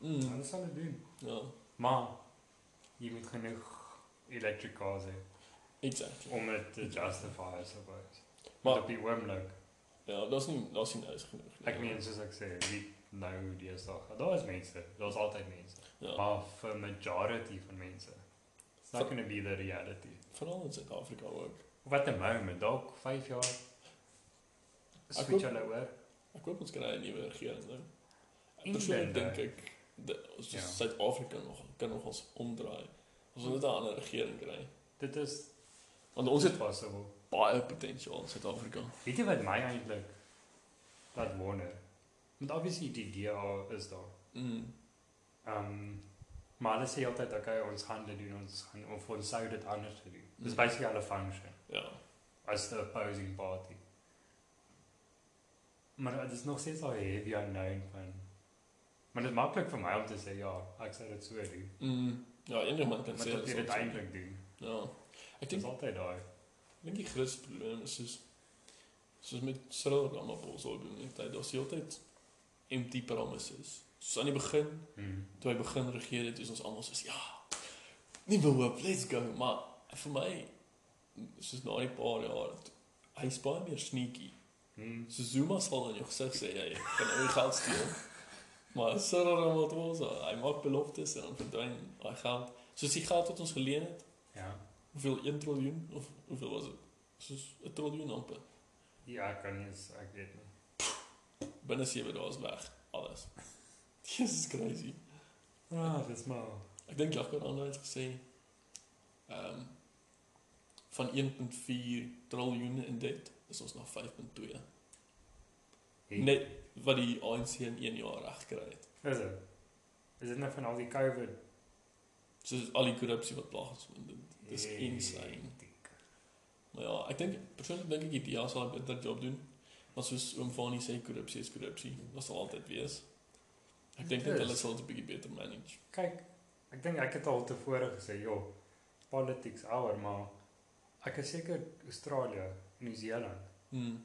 Mm. Hulle sal dit doen. Ja, Maar jy moet genoeg electric cars hê exactly. om dit te justify as suppose. Maar- op die oomblik, Ja, daar's nie daar's nie nou genoeg. nie. ek meen soos ek sê, wie nou deesdae. Daar is mense, daar's altyd mense. ja. Maar vir majority van mense, it's not going to be the reality. veral in Suid-Afrika ook. Of at the moment, dalk 5 jaar switch hulle oor. Ek hoop ons kry 'n nuwe regering nou. Persoonlik dink ek ons Ja. Suid-Afrika nog kan nog ons omdraai. Ons moet 'n ander regering kry. Dit is Want ons het possible. baie potensiaal in Suid-Afrika. Weet jy wat my eintlik laat wonder? Want obviously die DA is daar. Mm. Um, maar hulle sê altyd okay, ons gaan dit doen, ons gaan of ons sou dit anders doen. Dis Mm. basically hulle function Ja. as the opposing party. Maar dit is nog steeds al heavy unknown van Maar dit is maklik vir my om te sê ja, ek sou dit so doen. Mm. Ja, enige man kan sê dat sal dit sê. eintlik doen. Ja. Ek Dit dink is altyd daai. ek dink die grootste probleem is soos soos met Cyril Ramaphosa doen net hy daar's heeltyd empty promises. Soos aan die begin Hmm. toe hy begin regeer het, is ons almal soos ja. Nuwe hoop, let's go. Maar vir my soos na 'n paar jaar hy's baie meer sneaky. Hmm. So Zuma sal in jou gesig sê jy kan nou geld steel. Maar Cyril Ramaphosa, hy maak beloftes en dan verdwyn daai geld. Soos die geld wat ons geleen het, Ja. hoeveel 1 triljoen of hoeveel was dit? Soos 'n triljoen amper. Ja, ek kan nie ek weet nie. Binne 7 dae is weg alles. Jesus crazy. Ah, dis maar. Ek dink Jacques Randa het gesê ehm um, van 1.4 triljoen in debt is ons na 5.2. Net wat die ANC in 1 jaar reg gekry het. Is dit? Is dit nou van al die COVID? Soos al die korrupsie wat plaasvind. Dit is insane. Maar ja, ek dink persoonlik dink ek die DA sal 'n beter job doen. Maar soos oom Fani sê korrupsie is korrupsie. Dit sal altyd wees. Ek dink net hulle sal dit 'n bietjie beter manage. Kyk, ek dink ek het al tevore gesê, joh, politics hour, maar ek is seker Australië, Nieu-Seeland. Hmm.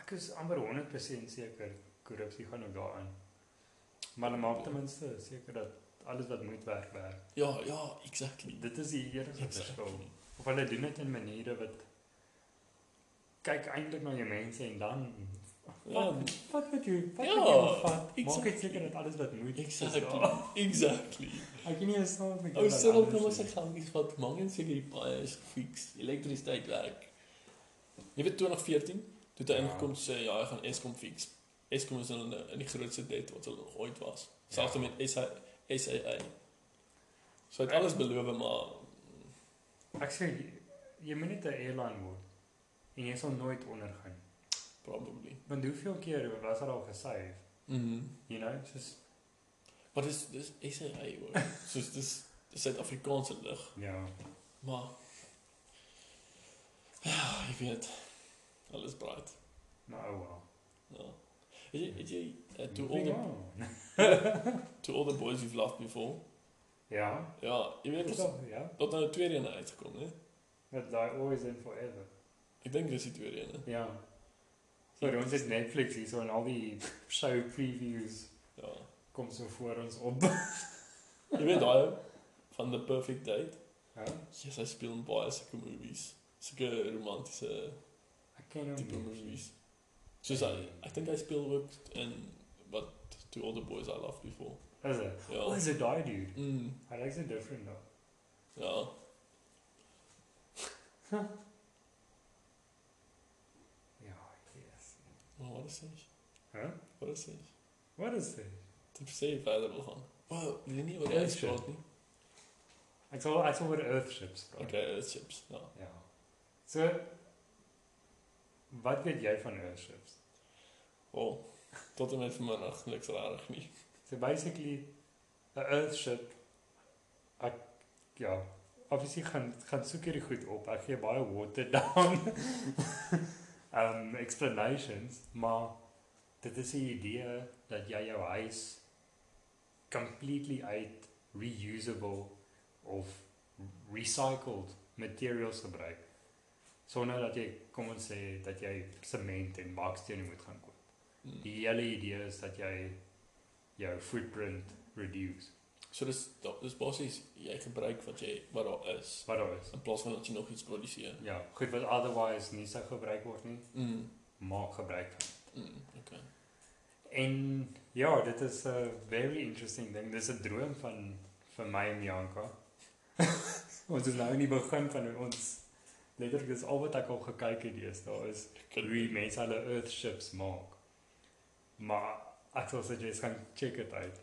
Ek is amper 100% seker korrupsie gaan ook daarin. Maar hulle maak ten minste seker dat alles wat moet werk werk. Ja, ja, exactly. Dit is die verskil. Exactly. Of hulle doen dit in maniere wat kyk eintlik na jou mense en dan Ja, wat wat moet jy wat Ja, moet jy vat? Maak exactly. dit seker dat alles wat moet is exactly. daar. Exactly. Ek kan nie eens staan met Ou Cyril kom ons ek gaan iets wat mangen seker die paai is gefiks. Elektrisiteit werk. Jy weet 2014 toe hy Ja. ingekom sê ja, hy gaan Eskom fix. Eskom is in in die grootste debt wat hulle nog ooit was. Selfs Ja. met SA SAA. So hy het alles beloof maar Ek sê jy, jy moet net 'n airline word en jy sal nooit ondergaan. probably. Want hoeveel keer was daar al gesave? Mhm. You know, soos Maar dis dis SAA hoor. Soos dis Suid-Afrikaanse lig, ja. maar ja, jy weet alles braait. Maar oh well. Ja. Het jy het jy uh, to all the to all the boys you've loved before? Ja. Ja, jy weet Dit is ja. dat nou twee rene uitgekom, hè? Met daai always and forever. Ek dink dis die twee rene. Ja. So ons het Netflix hier so en al die show previews Ja. kom so voor ons op. Jy weet daai van The Perfect Date? Ja. Yes, hy speel in baie sulke movies. Sulke romantiese Ek ken hom tipe movies. Soos hy, ek dink hy speel ook in wat To All the Boys I Loved Before. Is dit? Ja. Oh, is dit daai dude? Mm, Hy lyk so different though. ja. Ja, yes. Wat dit? Huh? Wat is dit? What is this? Dit sê jy wil gaan. Wow, wil jy nie ys sure. praat nie? Ek sal ek sal oor earthships praat. Okay, dit chips. Ja. Ja. So wat weet jy van earthships? Wel, tot en met vanmiddag niks rarig nie. So basically 'n earthship ek ja, obviously gaan gaan soek hierdie goed op. Ek gee baie watered down um explanations, maar dit is 'n idee dat jy jou huis completely uit reusable of recycled materials gebruik sonder dat jy kom ons sê dat jy sement en bakstene moet gaan koop. Mm. Die hele idee is dat jy jou footprint reduce So dis da- dis basies jy gebruik wat jy wat daar is wat daar is. in plaas van dat jy nog iets produseer. Ja, goed wat otherwise nie sou gebruik word nie, Mm. maak gebruik van. Mm. Okay. En ja, dit is 'n very interesting ding. Dis 'n droom van vir my en Bianca. ons is nou in die begin van ons letterlik dis al wat ek al gekyk het deesdae is hoe mense hulle earthships maak. Maar ek sal sê jy gaan check dit uit.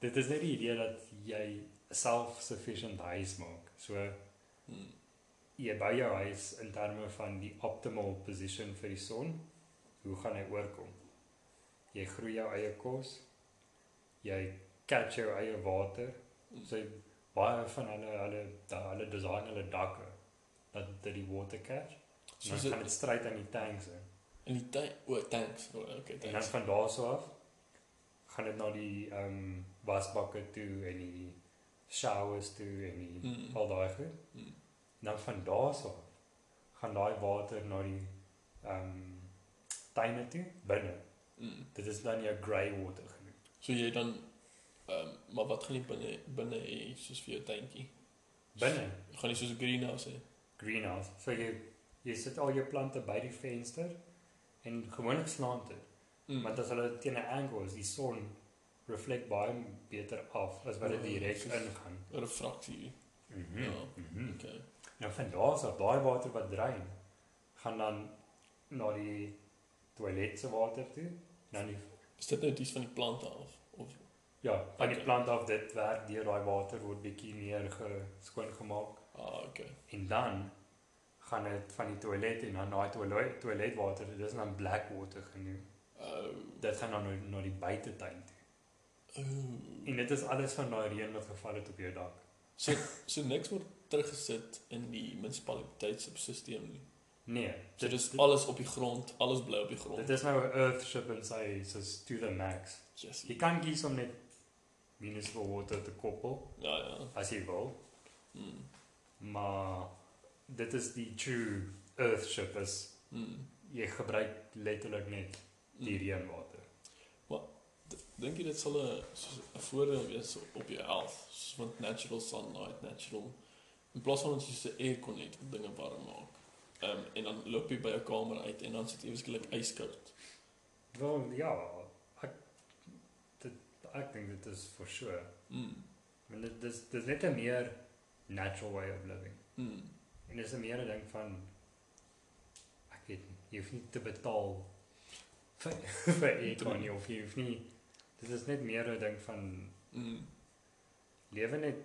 Dit is net die idee dat jy self-sufficient huis maak. So Mm. jy bou jou huis in terme van die optimal position vir die son. Hoe gaan hy oorkom? Jy groei jou eie kos. Jy catch jou eie water. So baie van hulle hulle hulle design hulle dakke dat dit die water catch. So is gaan dit dit stryd aan die tanks in. in die tyd o, thanks. O, okay, En dan van daar so af gaan dit na die ehm um, wasbakke toe en die showers toe en die Mm. al daai goed. Mm. Dan van daar so gaan daai water na die ehm um, tuine toe binne. Mm. Dit is dan jou grey water genoem. So jy dan ehm maar wat gaan jy binne binne hê soos vir jou tuintjie? Binne Gaan jy soos 'n greenhouse hê? greenhouse. So jy jy sit al jou plante by die venster en gewoonlik slant dit. Mm. Want as hulle teen 'n angle is, die son reflek baie beter af as wat dit Ja, direk ingaan. 'n refraksie. Mhm. Ja. Mhm. Okay. Nou van daar af, daai water wat drein, gaan dan na die toilet se water toe. Dan die Is dit nou iets van die plante af of ja, van die Okay. plant af dit werk deur daai water word bietjie meer geskoon gemaak ah okay. en dan gaan dit van die toilet en dan daai toilet toiletwater, dit is dan black water genoem. Oh. Dit gaan dan na, na die buitetuin toe. Oh. En dit is alles van daai reën wat geval het op jou dak. So so niks word teruggesit in die munisipaliteit se stelsel nie. Nee, So dit dis dit, alles op die grond, alles bly op die grond. dit is nou 'n earthship en sy soos to the max. yes. Jy kan kies om net municipal water te koppel Ja ja. as jy wil, Mm. maar dit is die true earthship is Mm. jy gebruik letterlik net die reënwater. D- Dink jy dit sal 'n voordeel wees op jou health? Soos want natural sunlight, natural in plaas van ons 'n aircon het wat dinge warm maak. Ehm um, en dan loop jy by jou kamer uit en dan sit jy ewesklik yskoud. Wel ja, ek dit ek dink dit is for sure. Mm. Want dit dis dis net 'n meer natural way of living. Mm. En dis 'n meer ding van ek weet nie, jy hoef nie te betaal vir vir aircon nie of jy hoef nie dit is net meer 'n ding van Mm. lewe net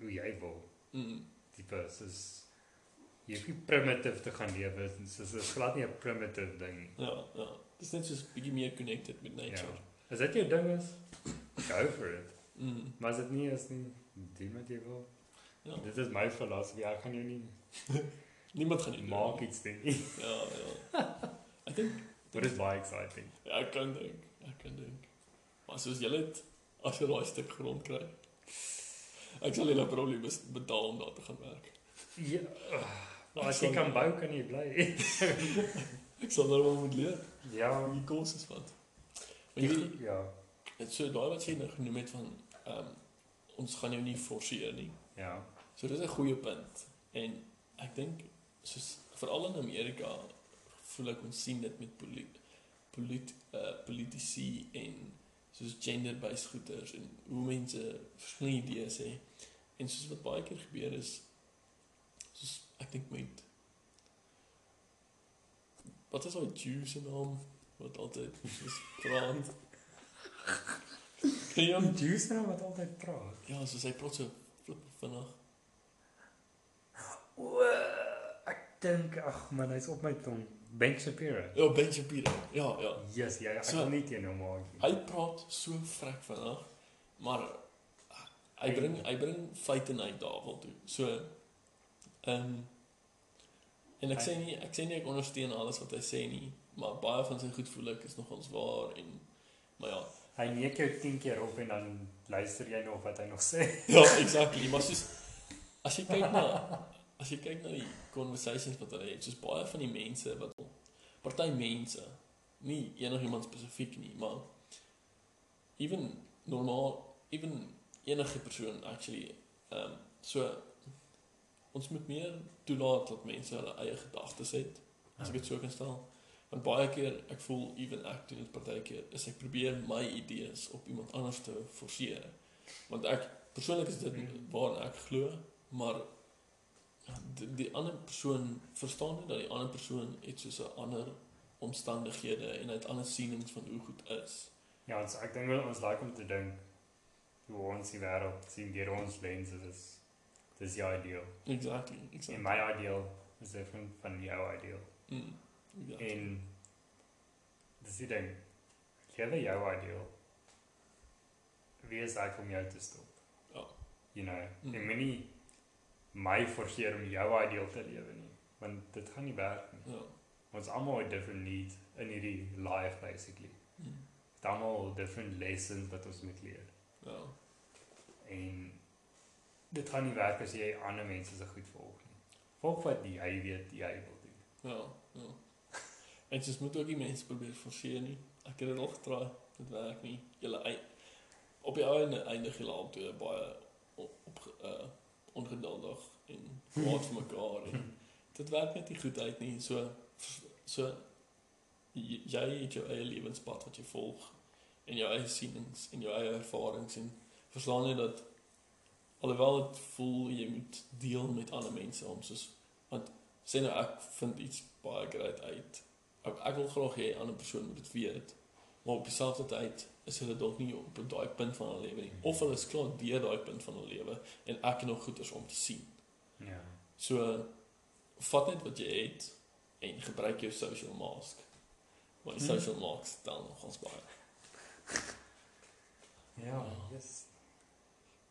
hoe jy wil. Mm. Tipe soos jy hoef nie primitive te gaan lewe. Soos is glad nie 'n primitive ding. Ja, ja. Dit is net soos bietjie meer connected met nature. As dit jou ding is, go for it. Mm. Maar as dit nie is nie, doen wat jy wil. Ja. Dit is my filosofie. Ek gaan jou nie Niemand gaan doen maak iets doen nie. Ja, ja. Ek dink Dit is baie exciting. ja, ek kan dink. Ek kan dink. Maar soos jy het as jy daai stuk grond kry. Ek sal julle probably bes- betaal om daar te gaan werk. Ja. Maar as jy kan bou, kan jy bly. Ek sal nou wel moet leer ja. die kos is wat. Maar jy Ja. het so daai wat jy nou genoem het van ehm um, ons gaan jou nie forceer nie. Ja. So dis 'n goeie punt. En ek dink soos veral in Amerika voel ek ons sien dit met polit polit uh, politici en soos gender-based goeters en hoe mense verskillende idees het. En soos wat baie keer gebeur is soos ek dink met wat is daai juice naam wat altyd soos praat. Ken jy hom? Die juice nou wat altyd praat. Ja, soos hy praat so flip vinnig. O, ek dink ag man, hy's op my tong. Ben Shapiro. Ja, Ben Shapiro. Ja, ja. Yes, ja, ek So- kan nie teen hom maak nie. Hy praat so vrek vinnig, maar hy bring hy bring feite die tafel toe. So ehm um, en ek sê nie ek sê nie ek ondersteun alles wat hy sê nie, maar baie van sy goed voel ek is nogals waar en maar ja, Hy neek jou 10 keer op en dan luister jy nog wat hy nog sê. ja, exactly, maar soos as jy kyk na as jy kyk na die conversations wat hulle het, soos baie van die mense wat party mense, nie enigiemand spesifiek nie, maar even normaal, even enige persoon actually ehm um, so ons moet meer toelaat dat mense hulle eie gedagtes het as ek dit so kan stel. Want baie keer ek voel even ek doen dit partykeer is ek probeer my idees op iemand anders te forceer. Want ek persoonlik is dit waar ek glo, maar die, die ander persoon verstaan nie dat die ander persoon het soos 'n ander omstandighede en het ander sienings van hoe goed is. Ja, ons ek dink wel ons like om te dink hoe ons die wêreld sien deur ons lense dis dis jou ideal. Exactly, En exactly. my ideal is different van jou ideal. Mm, exactly. En dis die ding. Jy het jou ideal. Wie is ek om jou te stop? Ja. You know, Mm. en moenie my forceer om jou ideal te lewe nie, want dit gaan nie werk nie. ja. Ons almal het different needs in hierdie life basically. Mm, Dit almal different lessons wat ons moet leer. ja. En dit gaan nie werk as jy ander mense se goed volg nie. Volg wat jy weet jy wil doen. Ja, ja. En jy moet ook nie mense probeer forceer nie. Ek het dit al getraai, dit werk nie. Julle op die einde eindig julle al twee baie op, op uh, ongeduldig en kwaad vir mekaar en dit werk net nie goed uit nie. So so jy het jou eie lewenspad wat jy volg en jou eie sienings en jou eie ervarings en verstaan jy dat alhoewel dit voel jy moet deel met ander mense om soos want sê nou ek vind iets baie great uit. Ek, ek wil graag hê 'n ander persoon moet dit weet. Maar op dieselfde tyd is hulle dalk nie op daai punt van hulle lewe nie. Of hulle is klaar deur daai punt van hulle lewe en ek het nog goeders om te sien. Ja. So vat net wat jy het en gebruik jou social mask. Want die Hmm. social mask tel nog ons baie. Ja, yes.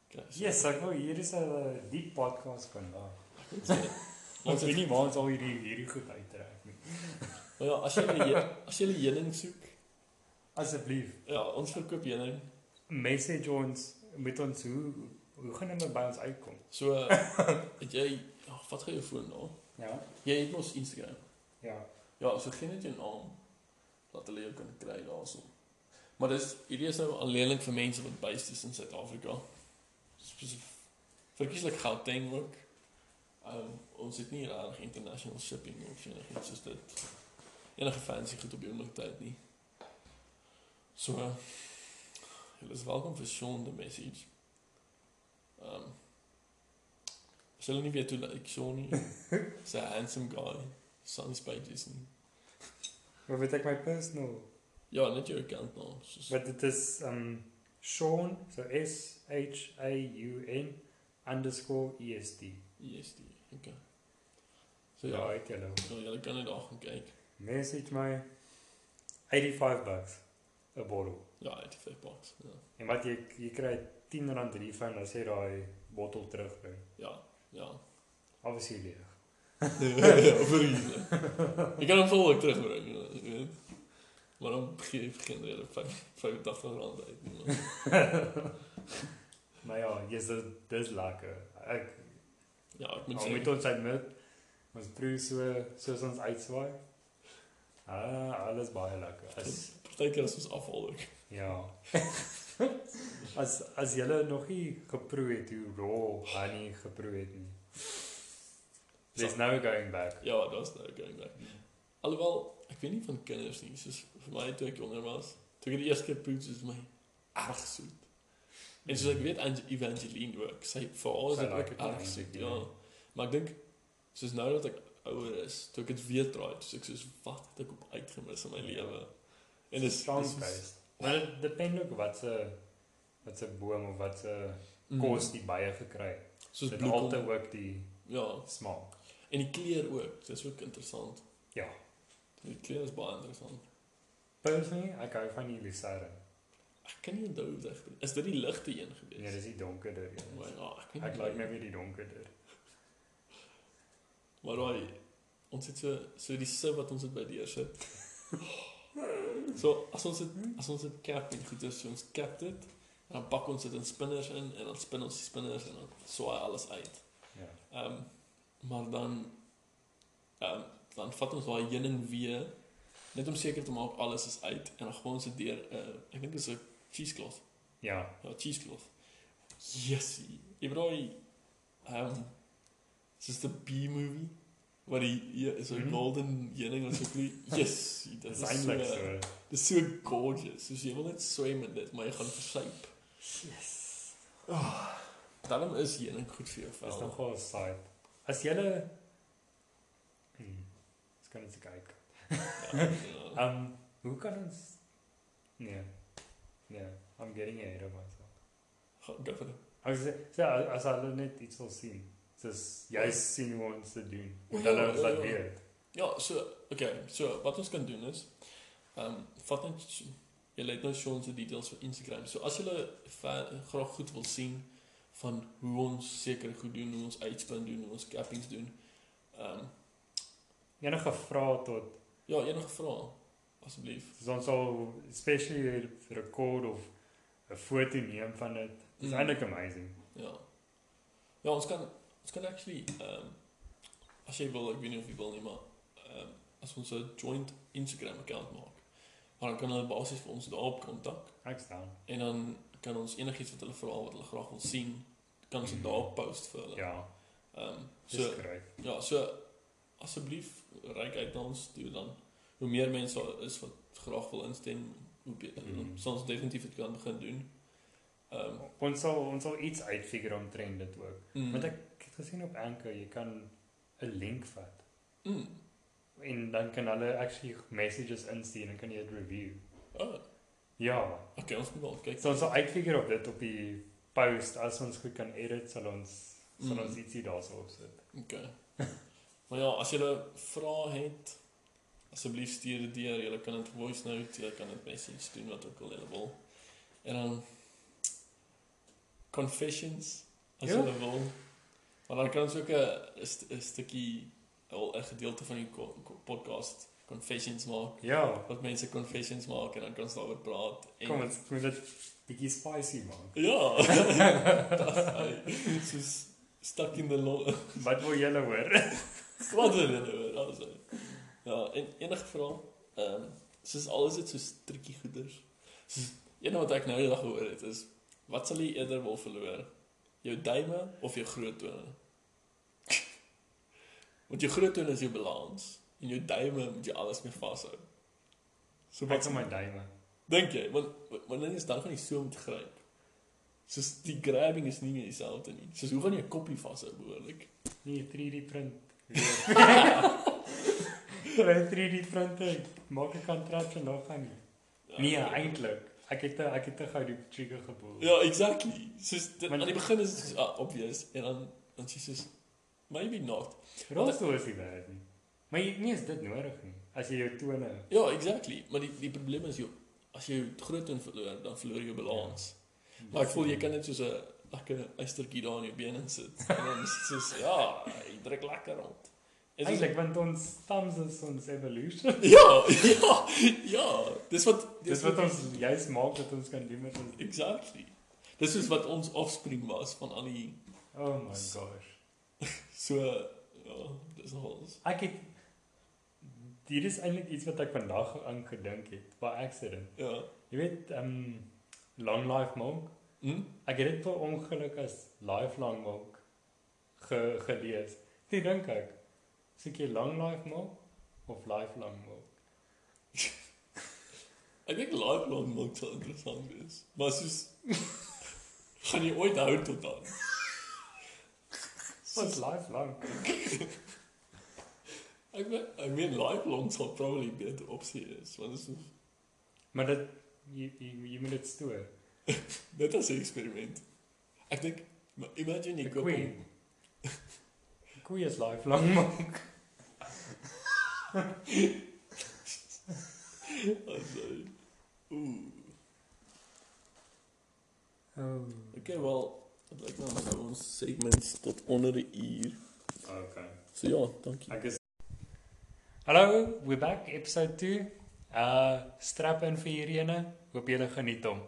Okay, so, Yes, ek wou hier is 'n diep podcast vandag. ek sê, Ons weet nie waar ons al hierdie hierdie goed uittrek nie. Maar ja, as jy as jy die heuning soek, Asseblief, ja, ons verkoop heuning. message ons met ons hoe hoe gaan dit by ons uitkom? So het jy ag, wat gaan jou foon nou? Ja. Jy het mos Instagram. Ja. Ja, so gee net jou naam dat hulle jou kan kry daarso. Maar dis hierdie is nou alleenlik vir mense wat based is in Suid-Afrika. Spesifiek verkieslik Gauteng ook. Um, ons het nie regtig international shipping of enigiets soos dit. Enige fancy goed op die oomblik tyd nie. So julle is welkom vir Sean the message. Um As julle nie weet hoe lyk Sean nie. He's a handsome guy. Sunny pages nie. Maar weet ek my personal. Ja, net jou account naam. Soos Wat dit is um Sean, so S H A U N underscore E S T. ESD. Okay. So Ja, ja, ek julle. so julle kan net daar gaan kyk. Message my 85 bucks 'n bottle. Ja, 85 bucks. Ja. En wat jy jy kry 10 rand refund as jy daai bottel terugbring. Ja, ja. Obviously leeg. ja, vir. Jy kan hom volgende terugbring, jy weet. Maar dan gee jy geen rede 85 rand uit nie. Maar ja, jy's dit dis lekker. Ek Ja, ek moet Al sê. met ons admit, ons proe so soos ons uitswaai. Ah, alles baie lekker. As Partykeer is ons afval ook. ja. as as jy nog nie geproe het hoe raw honey geproe het nie. There's no going back. Ja, daar's nou going back. Alhoewel, ek weet nie van kinders nie, soos vir my toe ek jonger was, toe ek die eerste keer proe, soos my erg soet. En soos ek weet Ange- Evangeline ook, sy vir haar is dit like ook erg soet, ja. nie. Maar ek dink Soos nou dat ek ouer is, toe ek dit weer draai, toe ek soos wat het ek op uitgemis in my Ja. lewe. En dis strong based. Maar dit depend ook wat se wat se boom of wat se Mm. kos die baie gekry het. soos Dit altyd ook die Ja, smaak. en die kleur ook. Dis ook interessant. Ja. Die kleur is baie interessant. Personally, ek hou van die lucerne. Ek kan nie onthou of dit is dit die ligte een gewees. Nee, dis die donkerder Maar een. ja, ek weet Ek nie. like nou weer die donkerder. Maar daai ons het so so die sip wat ons het by deur sit. So as ons het as ons dit cap en goed is, so ons cap dit en dan pak ons dit in spinners in en dan spin ons die spinners en dan swaai alles uit. Ja. Ehm maar dan ehm dan vat ons daai heen en weer net om seker te maak alles is uit en dan gooi ons dit deur 'n uh, ek dink dit is 'n cheesecloth. Ja. Ja, cheesecloth. Yes. Jy daai ehm dis die B-movie waar die is 'n Mhm. golden heuning wat so vlieg. Yes, dit is eintlik so. so. Dit is so gorgeous. Soos jy wil net swem in dit, maar jy gaan versuip. Yes. Daarom is heuning goed vir jou Dis vel. nogal 'n side. As jy Hmm. Dis kan dit kyk. Ja, ja. Um, hoe kan ons Nee. Nee, I'm getting ahead of myself. Ga go vir dit. As so as hulle net iets wil sien. Dis jy sien hoe ons dit doen. En ja, dan ons ja, laat ja. weet. Ja, so okay, so wat ons kan doen is ehm um, vat net jy lê nou Sean se details vir Instagram. So as jy graag goed wil sien van hoe ons seker goed doen, hoe ons uitspin doen, hoe ons cappings doen. Ehm um, Enige vrae tot ja, enige vrae asseblief. soos ons sal especially record of 'n foto neem van dit. Dis Mm. eintlik amazing. Ja. Ja, ons kan ons kan actually ehm um, as jy wil, ek weet nie of jy wil nie, maar ehm um, as ons 'n joint Instagram account maak, maar dan kan hulle basies vir ons daarop kontak Ek staan. en dan kan ons enigiets wat hulle vra wat hulle graag wil sien, kan ons dit daarop post vir hulle. Ja, Ehm um, so ja, so asseblief reik uit na ons toe dan. Hoe meer mense daar is wat graag wil instem, hoe beter. Mm. Ons definitief dit kan begin doen. Ehm um, Ons sal ons sal iets uitfigure omtrent dit ook. mm, Want ek het gesien op Anchor jy kan 'n link vat mm, en dan kan hulle actually messages instuur en kan jy dit review. oh, Ja, okay, ons moet wel kyk. so ons sal uitfigure op dit op die post as ons goed kan edit sal ons sal Mm. ons ietsie daarso opsit. Okay. maar ja, as jy vrae het, asseblief stuur dit deur. Jy kan dit voice note, jy kan dit message doen wat ook al jy wil. En dan confessions as Ja. jy wil. Maar dan kan ons ook 'n 'n st- 'n stukkie al 'n gedeelte van die podcast confessions maak. Ja, Wat mense confessions maak en dan kan ons daaroor praat. En kom ons moet dit bietjie spicy maak. Ja. Soos stuck in the law. Wat wil julle hoor? Wat wil julle hoor? Also. Ja, en enige vrae? Ehm, um, soos alles dit so triekie goeders. Soos een wat ek nou die dag gehoor het is wat sal jy eerder wil verloor? Jou duime of jou groot tone? Want jou groot tone is jou balans en jou duime moet jy alles mee vashou. So Wat is my duime? dink jy? Want want dan is dan gaan jy so moet gryp. Soos die grabbing is nie meer dieselfde nie. Soos hoe gaan jy 'n koppie vashou behoorlik? Nee, 3D print. Hulle 3D printer maak 'n contraption nog aan nie. Nee, eintlik. Ek het ek het 'n gou die trigger geboel. Ja, exactly. Soos dit, aan die begin is dit ah, obvious en dan dan sê jy soos maybe not. Rolstoel is nie werd nie. Maar jy nie is dit nodig nie as jy jou tone. Ja, exactly. Maar die die probleem is jy as jy jou groot toon verloor, dan verloor jy jou balans. Maar ek voel jy kan net soos 'n lekker eystertjie daar in jou bene insit. En dan is soos ja, jy druk lekker rond. Eintlik want ons thumbs is ons evolution. Ja, ja, ja. Dis wat Dis wat ons juist maak dat ons kan doen met ons. exactly. Dis soos wat ons offspring was van al die Oh my gosh. So ja, dis alles. Ek het Dit is eintlik iets wat ek vandag aan gedink het by accident. Ja. Jy weet, um Long Life Monk. Hm? Ek het dit per ongeluk as Lifelong Monk ge, gelees. Toe dink ek, soek jy Long Life Monk of Lifelong Monk? Ek dink lifelong maak sal interessant wees. Maar soos gaan jy ooit hou tot dan? Wat lifelong? Ek meen, ek meen lifelong sal probably beter opsie is, want is Maar dit jy jy, jy moet dit stoor. dit is 'n eksperiment. Ek dink imagine jy koop. Die Koei is lifelong maak. as hy Ooh. Oh. Okay, wel, dit lyk nou nou ons segments tot onder 'n uur. Okay. So ja, dankie. Ek is Hallo, we're back episode 2. Uh strap in vir hierdie ene. Hoop julle geniet hom.